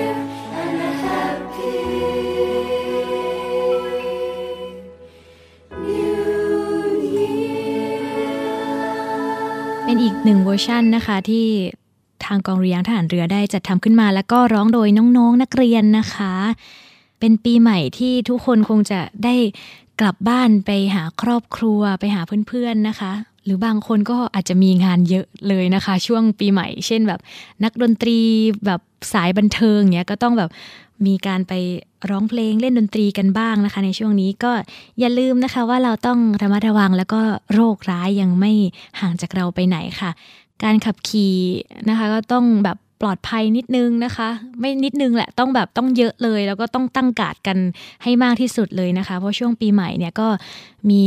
[SPEAKER 2] เป็นอีกหนึ่งเวอร์ชันนะคะที่ทางกองเรียงทหารเรือได้จัดทำขึ้นมา แล้วก็ร้องโดยน้องๆนนักเรียนนะคะ เป็นปีใหม่ที่ทุกคนคงจะได้กลับบ้านไปหาครอบครัวไปหาเพื่อนๆนะคะ หรือบางคนก็อาจจะมีงานเยอะเลยนะคะ ช่วงปีใหม่ เช่นแบบนักดนตรีแบบสายบันเทิงเนี้ยก็ต้องแบบ มีการไปร้องเพลงเล่นดนตรีกันบ้างนะคะ ในช่วงนี้ก็อย่าลืมนะคะว่าเราต้องระมัดระวังแล้วก็โรคร้ายยังไม่ห่างจากเราไปไหนค่ะ การขับขี่นะคะก็ต้องแบบปลอดภัยนิดนึงนะคะ ไม่นิดนึงแหละต้องแบบต้องเยอะเลย แล้วก็ต้องตั้งกาดกันให้มากที่สุดเลยนะคะ เพราะช่วงปีใหม่เนี่ยก็มี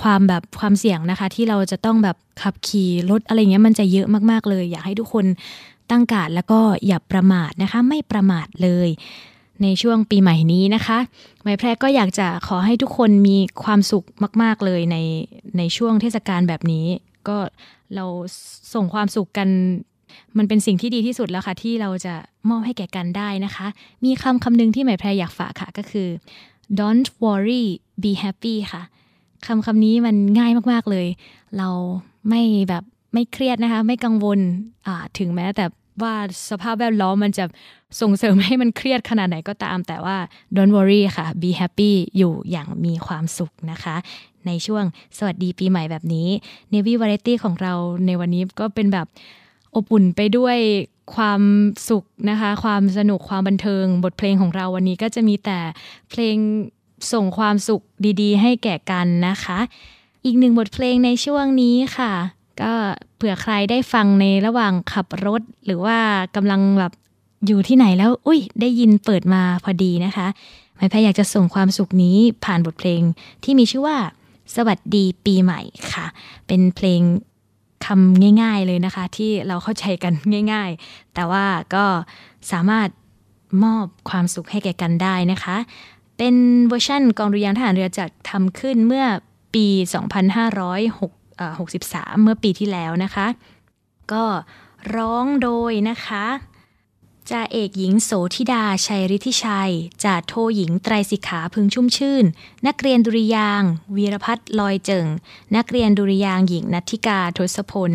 [SPEAKER 2] ความแบบความเสี่ยงนะคะ ที่เราจะต้องแบบขับขี่รถอะไรเงี้ยมันจะเยอะมากๆเลย อยากให้ทุกคน ตั้งกาดแล้วก็อย่าประมาทนะคะ ไม่ประมาทเลย ในช่วงปีใหม่นี้นะคะไมแพรก็อยากจะขอให้ทุกคนมีความสุขมาก ๆเลยในในช่วงเทศกาลแบบนี้ ก็เราส่งความสุขกันมันเป็นสิ่งที่ดีที่สุดแล้วค่ะ ที่เราจะมอบให้แก่กันได้นะคะ มีคำคำหนึ่งที่หมายแพรอยากฝากค่ะก็คือ don't worry be happy ค่ะคำคำนี้มันง่ายมาก ๆ เลย เราไม่แบบไม่เครียดนะคะ ไม่กังวลถึงแม้แต่ ว่าสภาพแวดล้อมมันจะส่งเสริมให้มันเครียดขนาดไหนก็ตาม แต่ว่า don't worry ค่ะ be happy อยู่อย่างมีความสุขนะคะ ในช่วงสวัสดีปีใหม่แบบนี้ Navy Variety ของเราในวันนี้ก็เป็นแบบอบอุ่นไปด้วยความสุขนะคะ ความสนุกความบันเทิง บทเพลงของเราวันนี้ก็จะมีแต่เพลงส่งความสุขดีๆ ให้แก่กันนะคะ อีกหนึ่งบทเพลงในช่วงนี้ค่ะ ก็เผื่อใครได้ฟังในระหว่างขับรถ หรือว่ากำลังแบบอยู่ที่ไหนแล้ว อุ้ยได้ยินเปิดมาพอดีนะคะไม่แพ้อยากจะส่งความสุขนี้ผ่านบทเพลงที่มีชื่อว่า สวัสดีปีใหม่ค่ะ เป็นเพลงคำง่าย ๆเลยนะคะ ที่เราเข้าใจกันง่าย ๆ แต่ว่าก็สามารถมอบความสุขให้แก่กันได้นะคะ เป็นเวอร์ชั่นกองดุริยางค์ทหารเรือจัดทำขึ้นเมื่อปี 2563 เมื่อปีที่แล้วนะคะ ก็ร้องโดยนะคะจ่าเอกหญิงโสธิดาชัยฤทธิชัยจ่าโทหญิงไตรสิกขาพึงชุ่มชื่น นักเรียนดุริยางค์วีรพัฒน์ลอยเจิงนักเรียนดุริยางค์หญิงนัทธิกาทศพล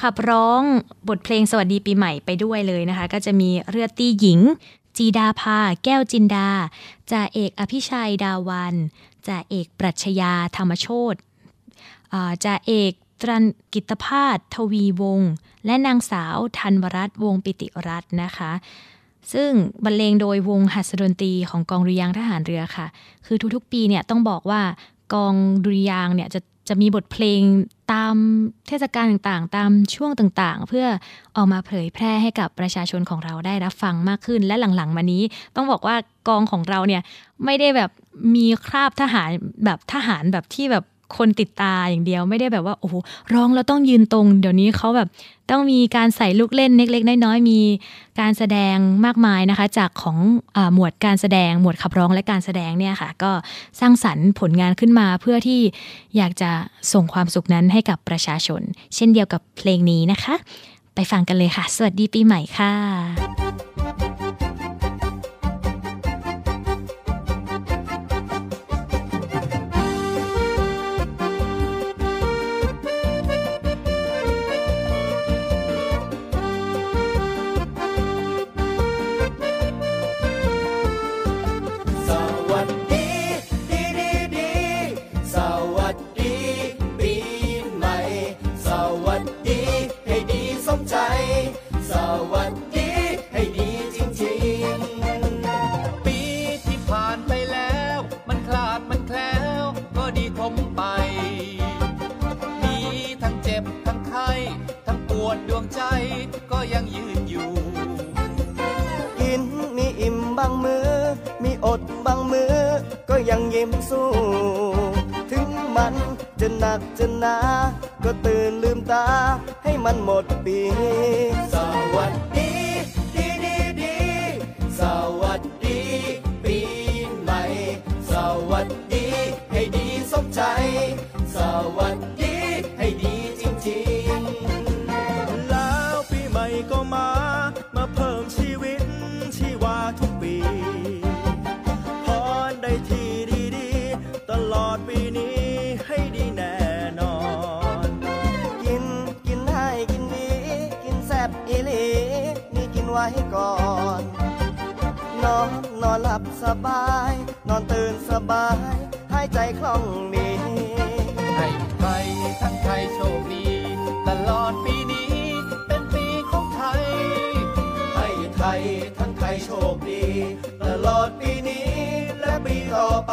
[SPEAKER 2] ขับร้องบทเพลงสวัสดีปีใหม่ไปด้วยเลยนะคะ ก็จะมีเรือตีหญิง จีดาภา แก้วจินดาจ่าเอกอภิชัยดาวันจ่าเอกปรัชญาธรรมโชต จ่าเอกตรันกิตภาสทวีวงศ์และนางสาวธันวรัตน์วงปิติรัตน์นะคะ ซึ่งบรรเลงโดยวงหัสดนตรีของกองดุริยางทหารเรือค่ะ คือทุกๆปีเนี่ยต้องบอกว่ากองดุริยางเนี่ยจะจะมีบทเพลงตามเทศกาลต่างๆ ตามช่วงต่างๆ เพื่อออกมาเผยแพร่ให้กับประชาชนของเราได้รับฟังมากขึ้น และหลังๆ มานี้ต้องบอกว่ากองของเราเนี่ยไม่ได้แบบมีคราบทหารแบบทหารแบบที่แบบ คนติดตาอย่างเดียวไม่ได้แบบว่าโอ้โหร้องแล้วต้องยืนตรง เดี๋ยวนี้เขาแบบต้องมีการใส่ลูกเล่นเล็กๆน้อยๆมีการแสดงมากมายนะคะ จากของอหมวดการแสดงหมวดขับร้องและการแสดงเนี่ยค่ะ ก็สร้างสรรค์ผลงานขึ้นมาเพื่อที่อยากจะส่งความสุขนั้นให้กับประชาชน เช่นเดียวกับเพลงนี้นะคะ ไปฟังกันเลยค่ะ สวัสดีปีใหม่ค่ะ
[SPEAKER 7] ยิ้
[SPEAKER 8] มสู้ ถึงมันจะ
[SPEAKER 7] หนักจะ
[SPEAKER 8] หนา ก็ตื่
[SPEAKER 7] นลืมตา ให้
[SPEAKER 8] มันหมดปี สวัสดี ดีดีดีสวัสดี สบาย หายใจคล่องมี ให้ไทยทั้งไทยโชคดี ตลอดปีนี้ เป็นปีของไทย ให้ไทยทั้งไทยโชคดี ตลอด
[SPEAKER 9] ปีนี้และปีต่อไป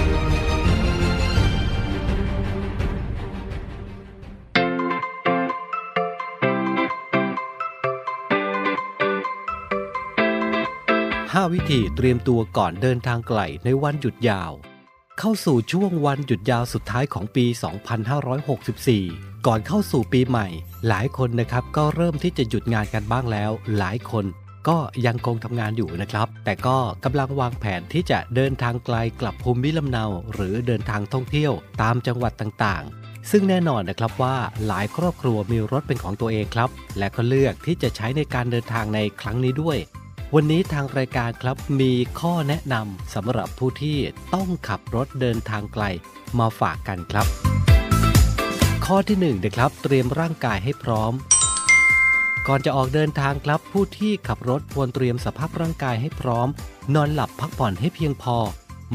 [SPEAKER 9] 4584
[SPEAKER 1] 5 วิธีเตรียมตัวก่อนเดินทางไกลในวันหยุดยาว เข้าสู่ช่วงวันหยุดยาวสุดท้ายของปี 2564 ก่อนเข้าสู่ปีใหม่ หลายคนนะครับก็เริ่มที่จะหยุดงานกันบ้างแล้ว หลายคนก็ยังคงทำงานอยู่นะครับ แต่ก็กำลังวางแผนที่จะเดินทางไกลกลับภูมิลำเนา หรือเดินทางท่องเที่ยวตามจังหวัดต่างๆ ซึ่งแน่นอนนะครับว่าหลายครอบครัวมีรถเป็นของตัวเองครับ และก็เลือกที่จะใช้ในการเดินทางในครั้งนี้ด้วย วันนี้ทางรายการครับมีข้อแนะนำสำหรับผู้ที่ต้องขับรถเดินทางไกลมาฝากกันครับ ข้อที่1นงนะครับ เตรียมร่างกายให้พร้อม ก่อนจะออกเดินทางครับ ผู้ที่ขับรถควรเตรียมสภาพร่างกายให้พร้อม นอนหลับพักผ่อนให้เพียงพอ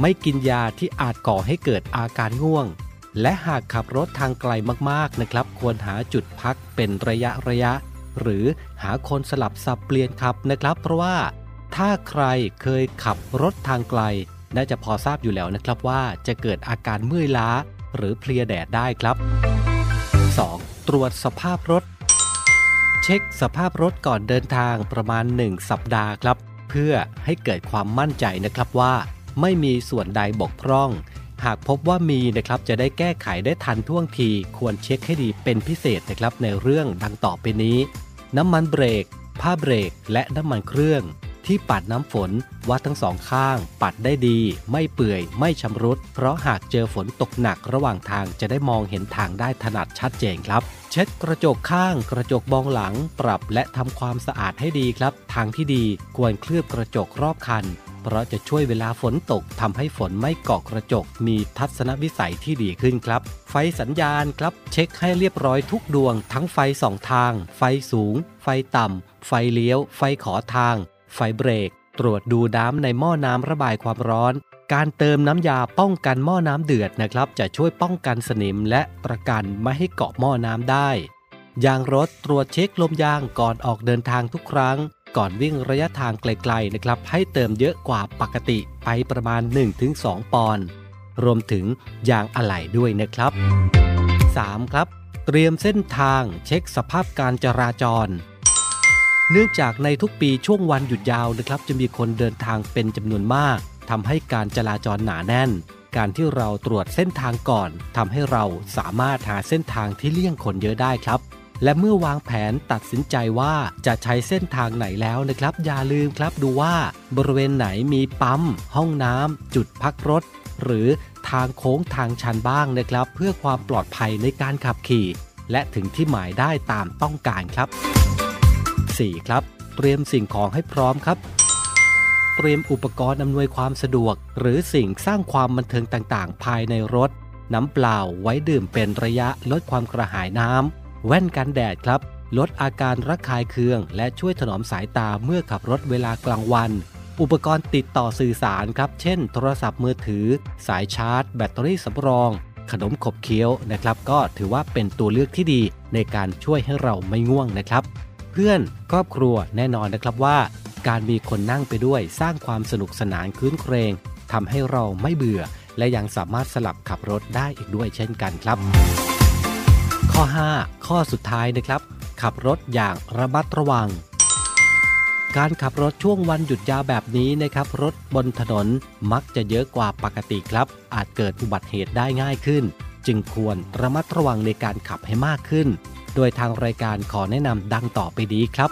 [SPEAKER 1] ไม่กินยาที่อาจก่อให้เกิดอาการง่วง และหากขับรถทางไกลมากๆนะครับ ควรหาจุดพักเป็นระยะระยะ หรือหาคนสลับสับเปลี่ยนขับนะครับ เพราะว่าถ้าใครเคยขับรถทางไกล น่าจะพอทราบอยู่แล้วนะครับว่าจะเกิดอาการเมื่อยล้า หรือเพลียแดดได้ครับ 2. ตรวจสภาพรถ เช็คสภาพรถก่อนเดินทางประมาณ 1 สัปดาห์ครับ เพื่อให้เกิดความมั่นใจนะครับว่า ไม่มีส่วนใดบกพร่อง หากพบว่ามีนะครับจะได้แก้ไขได้ทันท่วงที ควรเช็คให้ดีเป็นพิเศษนะครับในเรื่องดังต่อไปนี้ น้ำมันเบรก ผ้าเบรก และน้ำมันเครื่อง ที่ปัดน้ำฝนว่าทั้งสองข้าง ปัดได้ดี ไม่เปื่อย ไม่ชำรุด เพราะหากเจอฝนตกหนักระหว่างทางจะได้มองเห็นทางได้ถนัดชัดเจนครับ เช็ดกระจกข้าง กระจกมองหลัง ปรับและทำความสะอาดให้ดีครับ ทางที่ดีควรเคลือบกระจกรอบคัน เพราะจะช่วยเวลาฝนตกทำให้ฝนไม่เกาะกระจก มีทัศนวิสัยที่ดีขึ้นครับ ไฟสัญญาณครับ เช็คให้เรียบร้อยทุกดวง ทั้งไฟสองทาง ไฟสูง ไฟต่ำ ไฟเลี้ยว ไฟขอทาง ไฟเบรก ตรวจดูน้ำในหม้อน้ำระบายความร้อน การเติมน้ำยาป้องกันหม้อน้ำเดือดนะครับ จะช่วยป้องกันสนิมและประกันไม่ให้เกาะหม้อน้ำได้ยางรถตรวจเช็คลมยางก่อนออกเดินทางทุกครั้ง ก่อนวิ่งระยะทางไกลๆนะครับให้เติมเยอะกว่าปกติไปประมาณ 1-2 ปอนด์รวมถึงยางอะไหล่ด้วยนะครับ 3. ครับ เตรียมเส้นทางเช็คสภาพการจราจร เนื่องจากในทุกปีช่วงวันหยุดยาวนะครับ จะมีคนเดินทางเป็นจำนวนมากทำให้การจราจรหนาแน่น การที่เราตรวจเส้นทางก่อนทำให้เราสามารถหาเส้นทางที่เลี่ยงคนเยอะได้ครับ และเมื่อวางแผนตัดสินใจว่าจะใช้เส้นทางไหนแล้วนะครับ อย่าลืมครับดูว่าบริเวณไหนมีปั๊ม ห้องน้ำจุดพักรถ หรือทางโค้งทางชันบ้างนะครับ เพื่อความปลอดภัยในการขับขี่ และถึงที่หมายได้ตามต้องการครับ 4. ครับ เตรียมสิ่งของให้พร้อมครับเตรียมอุปกรณ์อำนวยความสะดวก หรือสิ่งสร้างความบันเทิงต่างๆ ภายในรถ น้ำเปล่าไว้ดื่มเป็นระยะลดความกระหายน้ำ แว่นกันแดดครับ ลดอาการระคายเคือง และช่วยถนอมสายตาเมื่อขับรถเวลากลางวัน อุปกรณ์ติดต่อสื่อสารครับ เช่น โทรศัพท์มือถือ สายชาร์จ แบตเตอรี่สำรอง ขนมขบเคี้ยวนะครับ ก็ถือว่าเป็นตัวเลือกที่ดีในการช่วยให้เราไม่ง่วงนะครับ เพื่อนครอบครัวแน่นอนนะครับว่า การมีคนนั่งไปด้วยสร้างความสนุกสนานคืนเครงทำให้เราไม่เบื่อ และยังสามารถสลับขับรถได้อีกด้วยเช่นกันครับ ข้อ 5 ข้อสุดท้ายนะครับ ขับรถอย่างระมัดระวัง การขับรถช่วงวันหยุดยาวแบบนี้นะครับ รถบนถนนมักจะเยอะกว่าปกติครับ อาจเกิดอุบัติเหตุได้ง่ายขึ้น จึงควรระมัดระวังในการขับให้มากขึ้น โดยทางรายการขอแนะนำดังต่อไปดีครับ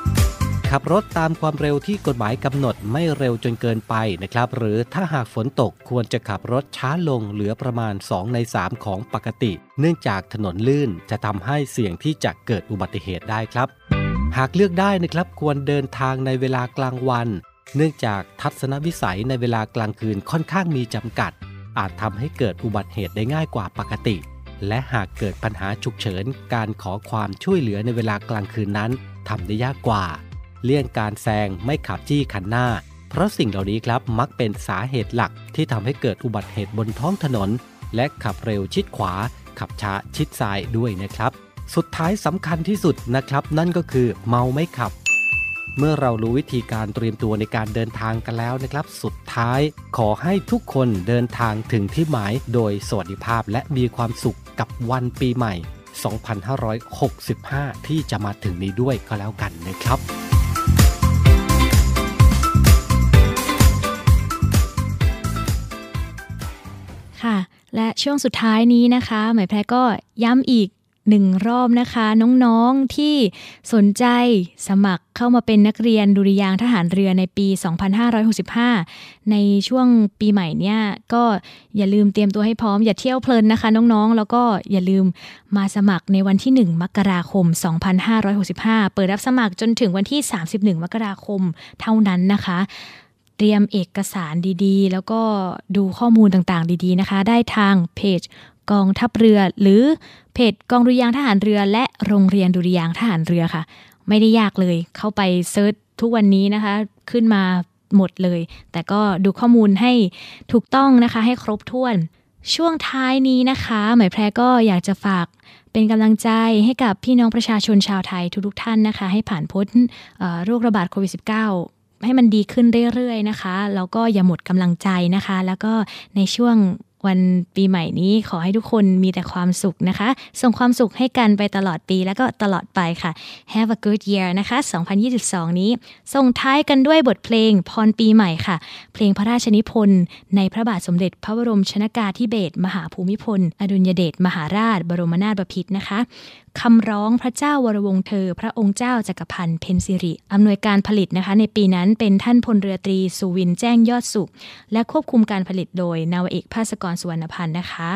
[SPEAKER 1] ขับรถตามความเร็วที่กฎหมายกำหนดไม่เร็วจนเกินไปนะครับ หรือถ้าหากฝนตกควรจะขับรถช้าลงเหลือประมาณ 2 ใน 3 ของปกติ เนื่องจากถนนลื่นจะทำให้เสี่ยงที่จะเกิดอุบัติเหตุได้ครับ หากเลือกได้นะครับควรเดินทางในเวลากลางวัน เนื่องจากทัศนวิสัยในเวลากลางคืนค่อนข้างมีจำกัด อาจทำให้เกิดอุบัติเหตุได้ง่ายกว่าปกติ และหากเกิดปัญหาฉุกเฉิน การขอความช่วยเหลือในเวลากลางคืนนั้นทำได้ยากกว่า เลี่ยงการแซงไม่ขับจี้คันหน้า เพราะสิ่งเหล่านี้ครับมักเป็นสาเหตุหลักที่ทำให้เกิดอุบัติเหตุบนท้องถนน และขับเร็วชิดขวา ขับช้าชิดซ้ายด้วยนะครับ สุดท้ายสำคัญที่สุดนะครับ นั่นก็คือเมาไม่ขับ เมื่อเรารู้วิธีการเตรียมตัวในการเดินทางกันแล้วนะครับ สุดท้ายขอให้ทุกคนเดินทางถึงที่หมาย โดยสวัสดิภาพและมีความสุขกับวันปีใหม่ 2565 ที่จะมาถึงนี้ด้วยก็แล้วกันนะครับ
[SPEAKER 2] ค่ะ และช่วงสุดท้ายนี้นะคะ หมายแพรก็ย้ำอีกหนึ่งรอบนะคะ น้องๆที่สนใจสมัครเข้ามาเป็นนักเรียนดุริยางทหารเรือในปี 2565 ในช่วงปีใหม่เนี่ยก็อย่าลืมเตรียมตัวให้พร้อมอย่าเที่ยวเพลินนะคะ น้องๆ แล้วก็อย่าลืมมาสมัครในวันที่ 1 มกราคม 2565 เปิดรับสมัครจนถึงวันที่ 31 มกราคมเท่านั้นนะคะ เตรียมเอกสารดีๆ แล้วก็ดูข้อมูลต่างๆ ดีๆนะคะ ได้ทางเพจกองทัพเรือ หรือเพจกองดุริยางทหารเรือ และโรงเรียนดุริยางทหารเรือค่ะ ไม่ได้ยากเลยเข้าไปเซิร์ชทุกวันนี้นะคะ ขึ้นมาหมดเลย แต่ก็ดูข้อมูลให้ถูกต้องนะคะ ให้ครบถ้วน ช่วงท้ายนี้นะคะ หมายแพรก็อยากจะฝากเป็นกำลังใจให้กับพี่น้องประชาชนชาวไทยทุกๆท่านนะคะ ให้ผ่านพ้นโรคระบาดโควิด -19 ให้มันดีขึ้นเรื่อยๆนะคะ แล้วก็อย่าหมดกำลังใจนะคะ แล้วก็ในช่วงวันปีใหม่นี้ขอให้ทุกคนมีแต่ความสุขนะคะ ส่งความสุขให้กันไปตลอดปีแล้วก็ตลอดไปค่ะ Have a good year นะคะ 2022 นี้ ส่งท้ายกันด้วยบทเพลงพรปีใหม่ค่ะ เพลงพระราชนิพนธ์ในพระบาทสมเด็จพระบรมชนากาธิเบศรมหาภูมิพล อดุลยเดชมหาราช บรมนาถบพิตรนะคะ คำร้องพระเจ้าวรวงเธอ พระองค์เจ้าจักรพันธ์เพนซิริอำนวยการผลิตนะคะ ในปีนั้นเป็นท่านพลเรือตรีสุวินแจ้งยอดสุข และควบคุมการผลิตโดยนาวเอกภาสกรสุวรรณพันธ์นะคะ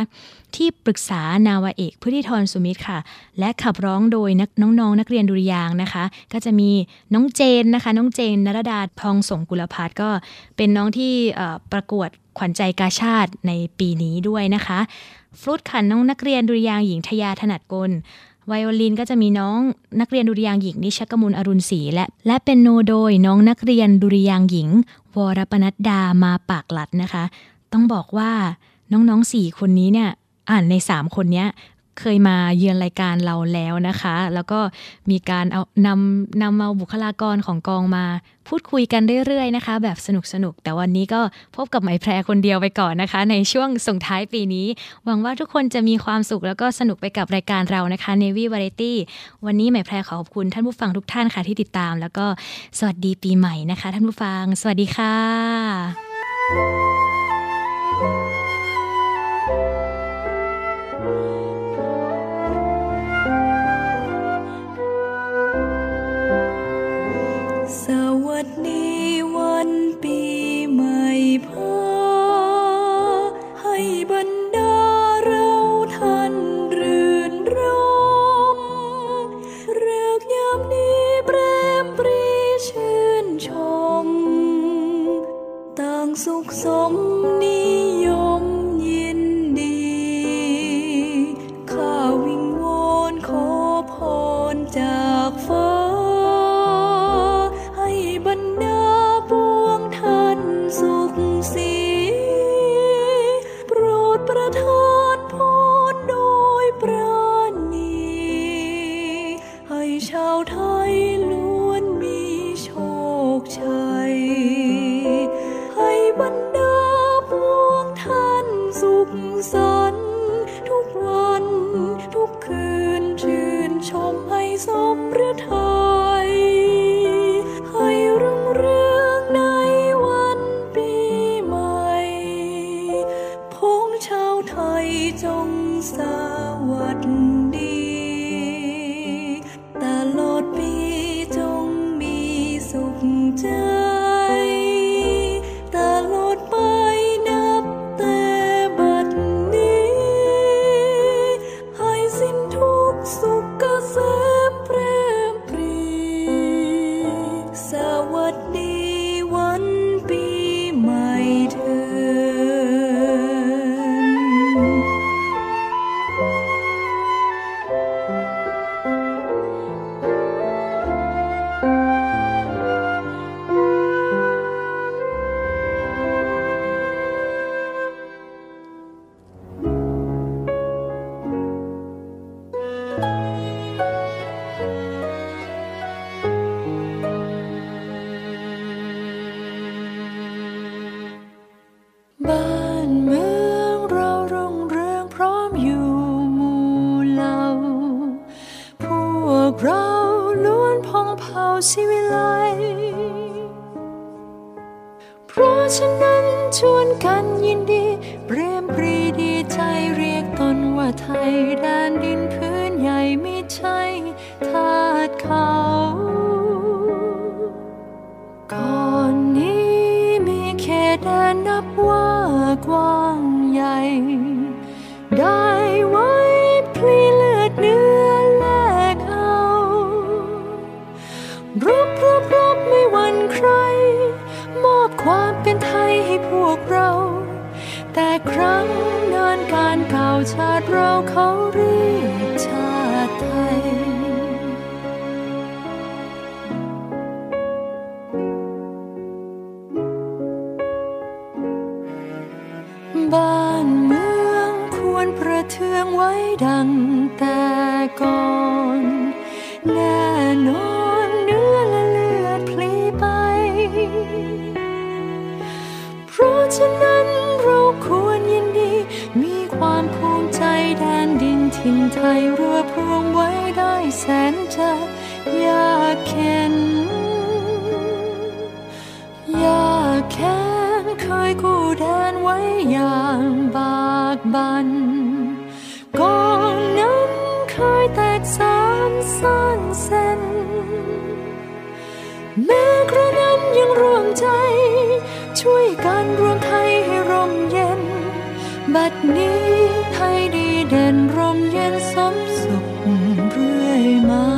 [SPEAKER 2] ที่ปรึกษานาวเอกพุทธิธรสุมิตรค่ะ และขับร้องโดยนักน้องๆนักเรียนดุริยางนะคะ ก็จะมีน้องเจนนะคะ น้องเจนนรดาทองสงกุลพัฒก็เป็นน้องที่ประกวดขวัญใจกาชาติในปีนี้ด้วยนะคะฟลุตขันน้องนักเรียนดุริยางหญิงทยาถนัดกล ไวโอลินก็จะมีน้องนักเรียนดุริยางค์หญิงนิชกมลอรุณศรีและ และเป็นโนโดยน้องนักเรียนดุริยางค์หญิง วรปนัดดามาปากหลัดนะคะ ต้องบอกว่าน้องๆสี่คนนี้เนี่ยอ่านในสามคนเนี้ย เคยมาเยือนรายการเราแล้วนะคะ แล้วก็มีการเอานำนำเอาบุคลากรของกองมาพูดคุยกันเรื่อยๆนะคะ แบบสนุกสนุกๆแต่วันนี้ก็พบกับไหมแพรคนเดียวไปก่อนนะคะ ในช่วงส่งท้ายปีนี้ หวังว่าทุกคนจะมีความสุขแล้วก็สนุกไปกับรายการเรานะคะ Navy Variety วันนี้ไหมแพรขอขอบคุณท่านผู้ฟังทุกท่านค่ะที่ติดตาม แล้วก็สวัสดีปีใหม่นะคะ ท่านผู้ฟัง สวัสดีค่ะ
[SPEAKER 3] So เผ่าศิวิไลเพราะฉะนั้นชวนกันยินดี เปรมปรีดีใจเรียกตนว่าไทยแดนดินพื้นใหญ่ไม่ใช่ทาสเขาก่อนนี้มีเขตแดนนับว่ากว้างใหญ่ แต่ครั้งนานการเก่าชาติเราเขาเรียกชาติไทย บ้านเมืองควรประเทืองไว้ดังแต่ก่อนแน่นอนเนื้อและเลือดพลีไป เพราะฉะนั้น ถิ่นไทยรวบรวมไว้ได้แสนจะยากเข็นอยากแค้นเคยกู้แดนไว้อย่างบากบันกองนั้นเคยแตกสานซ่านเส้นแม้กระนั้นยังรวมใจ ช่วยกันรวมไทยให้ร่มเย็น บัดนี้ไทยดี เด่นร่มเย็นสมสุขเรื่อยมา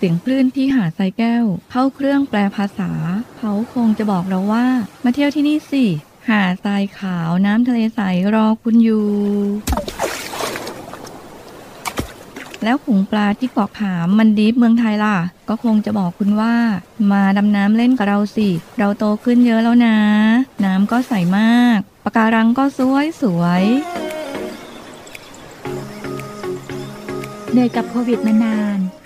[SPEAKER 10] เสียงคลื่นที่หาดทรายแก้ว เข้าเครื่องแปลภาษา เขาคงจะบอกเราว่า มาเที่ยวที่นี่สิ หาดทรายขาวน้ำทะเลใสรอคุณอยู่ แล้วขุงปลาที่เกาะขามมันดีฟเมืองไทยล่ะ ก็คงจะบอกคุณว่า มาดำน้ำเล่นกับเราสิ เราโตขึ้นเยอะแล้วนะ น้ำก็ใสมากปะการังก็สวยสวย
[SPEAKER 11] เหนื่อยกับโควิดมานาน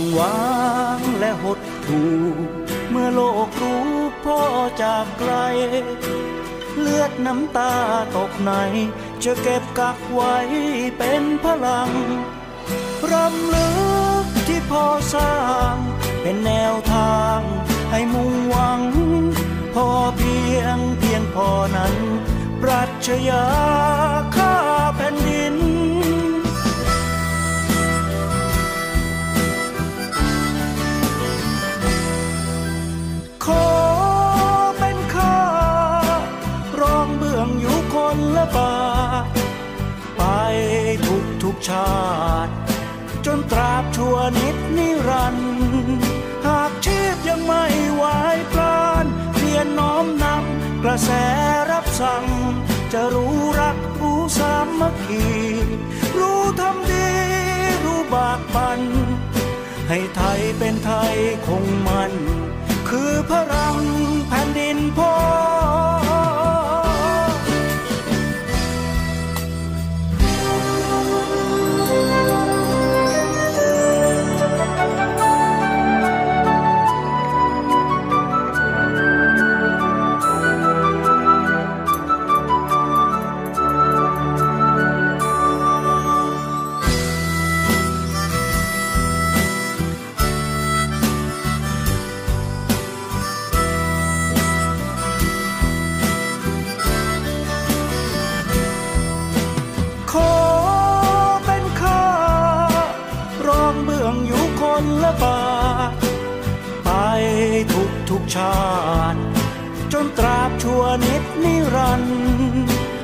[SPEAKER 11] า
[SPEAKER 7] งวางและหดถูเมื่อโลกรู้พ่อจากไกล เลือดน้ำตาตกใน จะเก็บกักไว้เป็นพลังรำลึกที่พ่อสร้าง เป็นแนวทางให้มุ่งหวัง พอเพียงเพียงพอนั้น ปรัชญาข้าแผ่นดิน ชาติ จนตราบชั่วนิดนิรันดร์หากชีพยังไม่ไหวพลานเพียรน้อมนำกระแสรับสั่ง จะรู้รักรู้สามัคคีรู้ทำดี รู้บากบัน ให้ไทยเป็นไทยคงมัน คือพลังแผ่นดินพ่อ องเบื้องอยู่คนละบาทไปทุกทุกชาติ จนตราบชั่วนิดนิรันดร์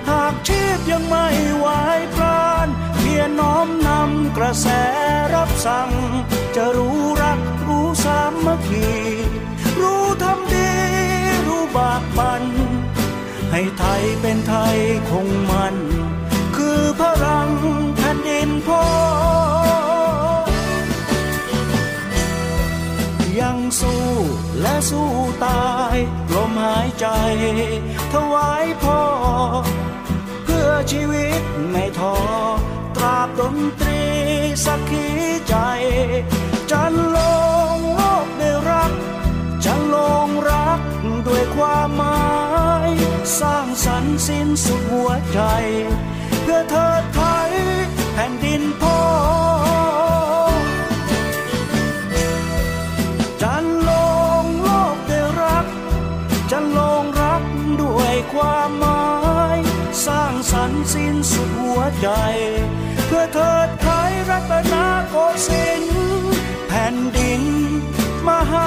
[SPEAKER 7] หากชีพยังไม่ไหวพลานเพียรน้อมนำกระแสรับสั่ง จะรู้รักรู้สามัคคีรู้ทำดี รู้บากบัน ให้ไทยเป็นไทยคงมัน คือพลังแผ่นดินพ่อ ยังสู้และสู้ตายลมหายใจ ถวายพ่อ เพื่อชีวิตไม่ท้อตราบดนตรีสักขีใจจะลงโลกได้รักจะลงรักด้วยความหมาย สร้างสรรค์สิ้นสุดหัวใจ เพื่อเธอไทยแผ่นดินพ่อ ใหเพื่อเธอไทยรัตนโกสินทร์แผ่นดินมหา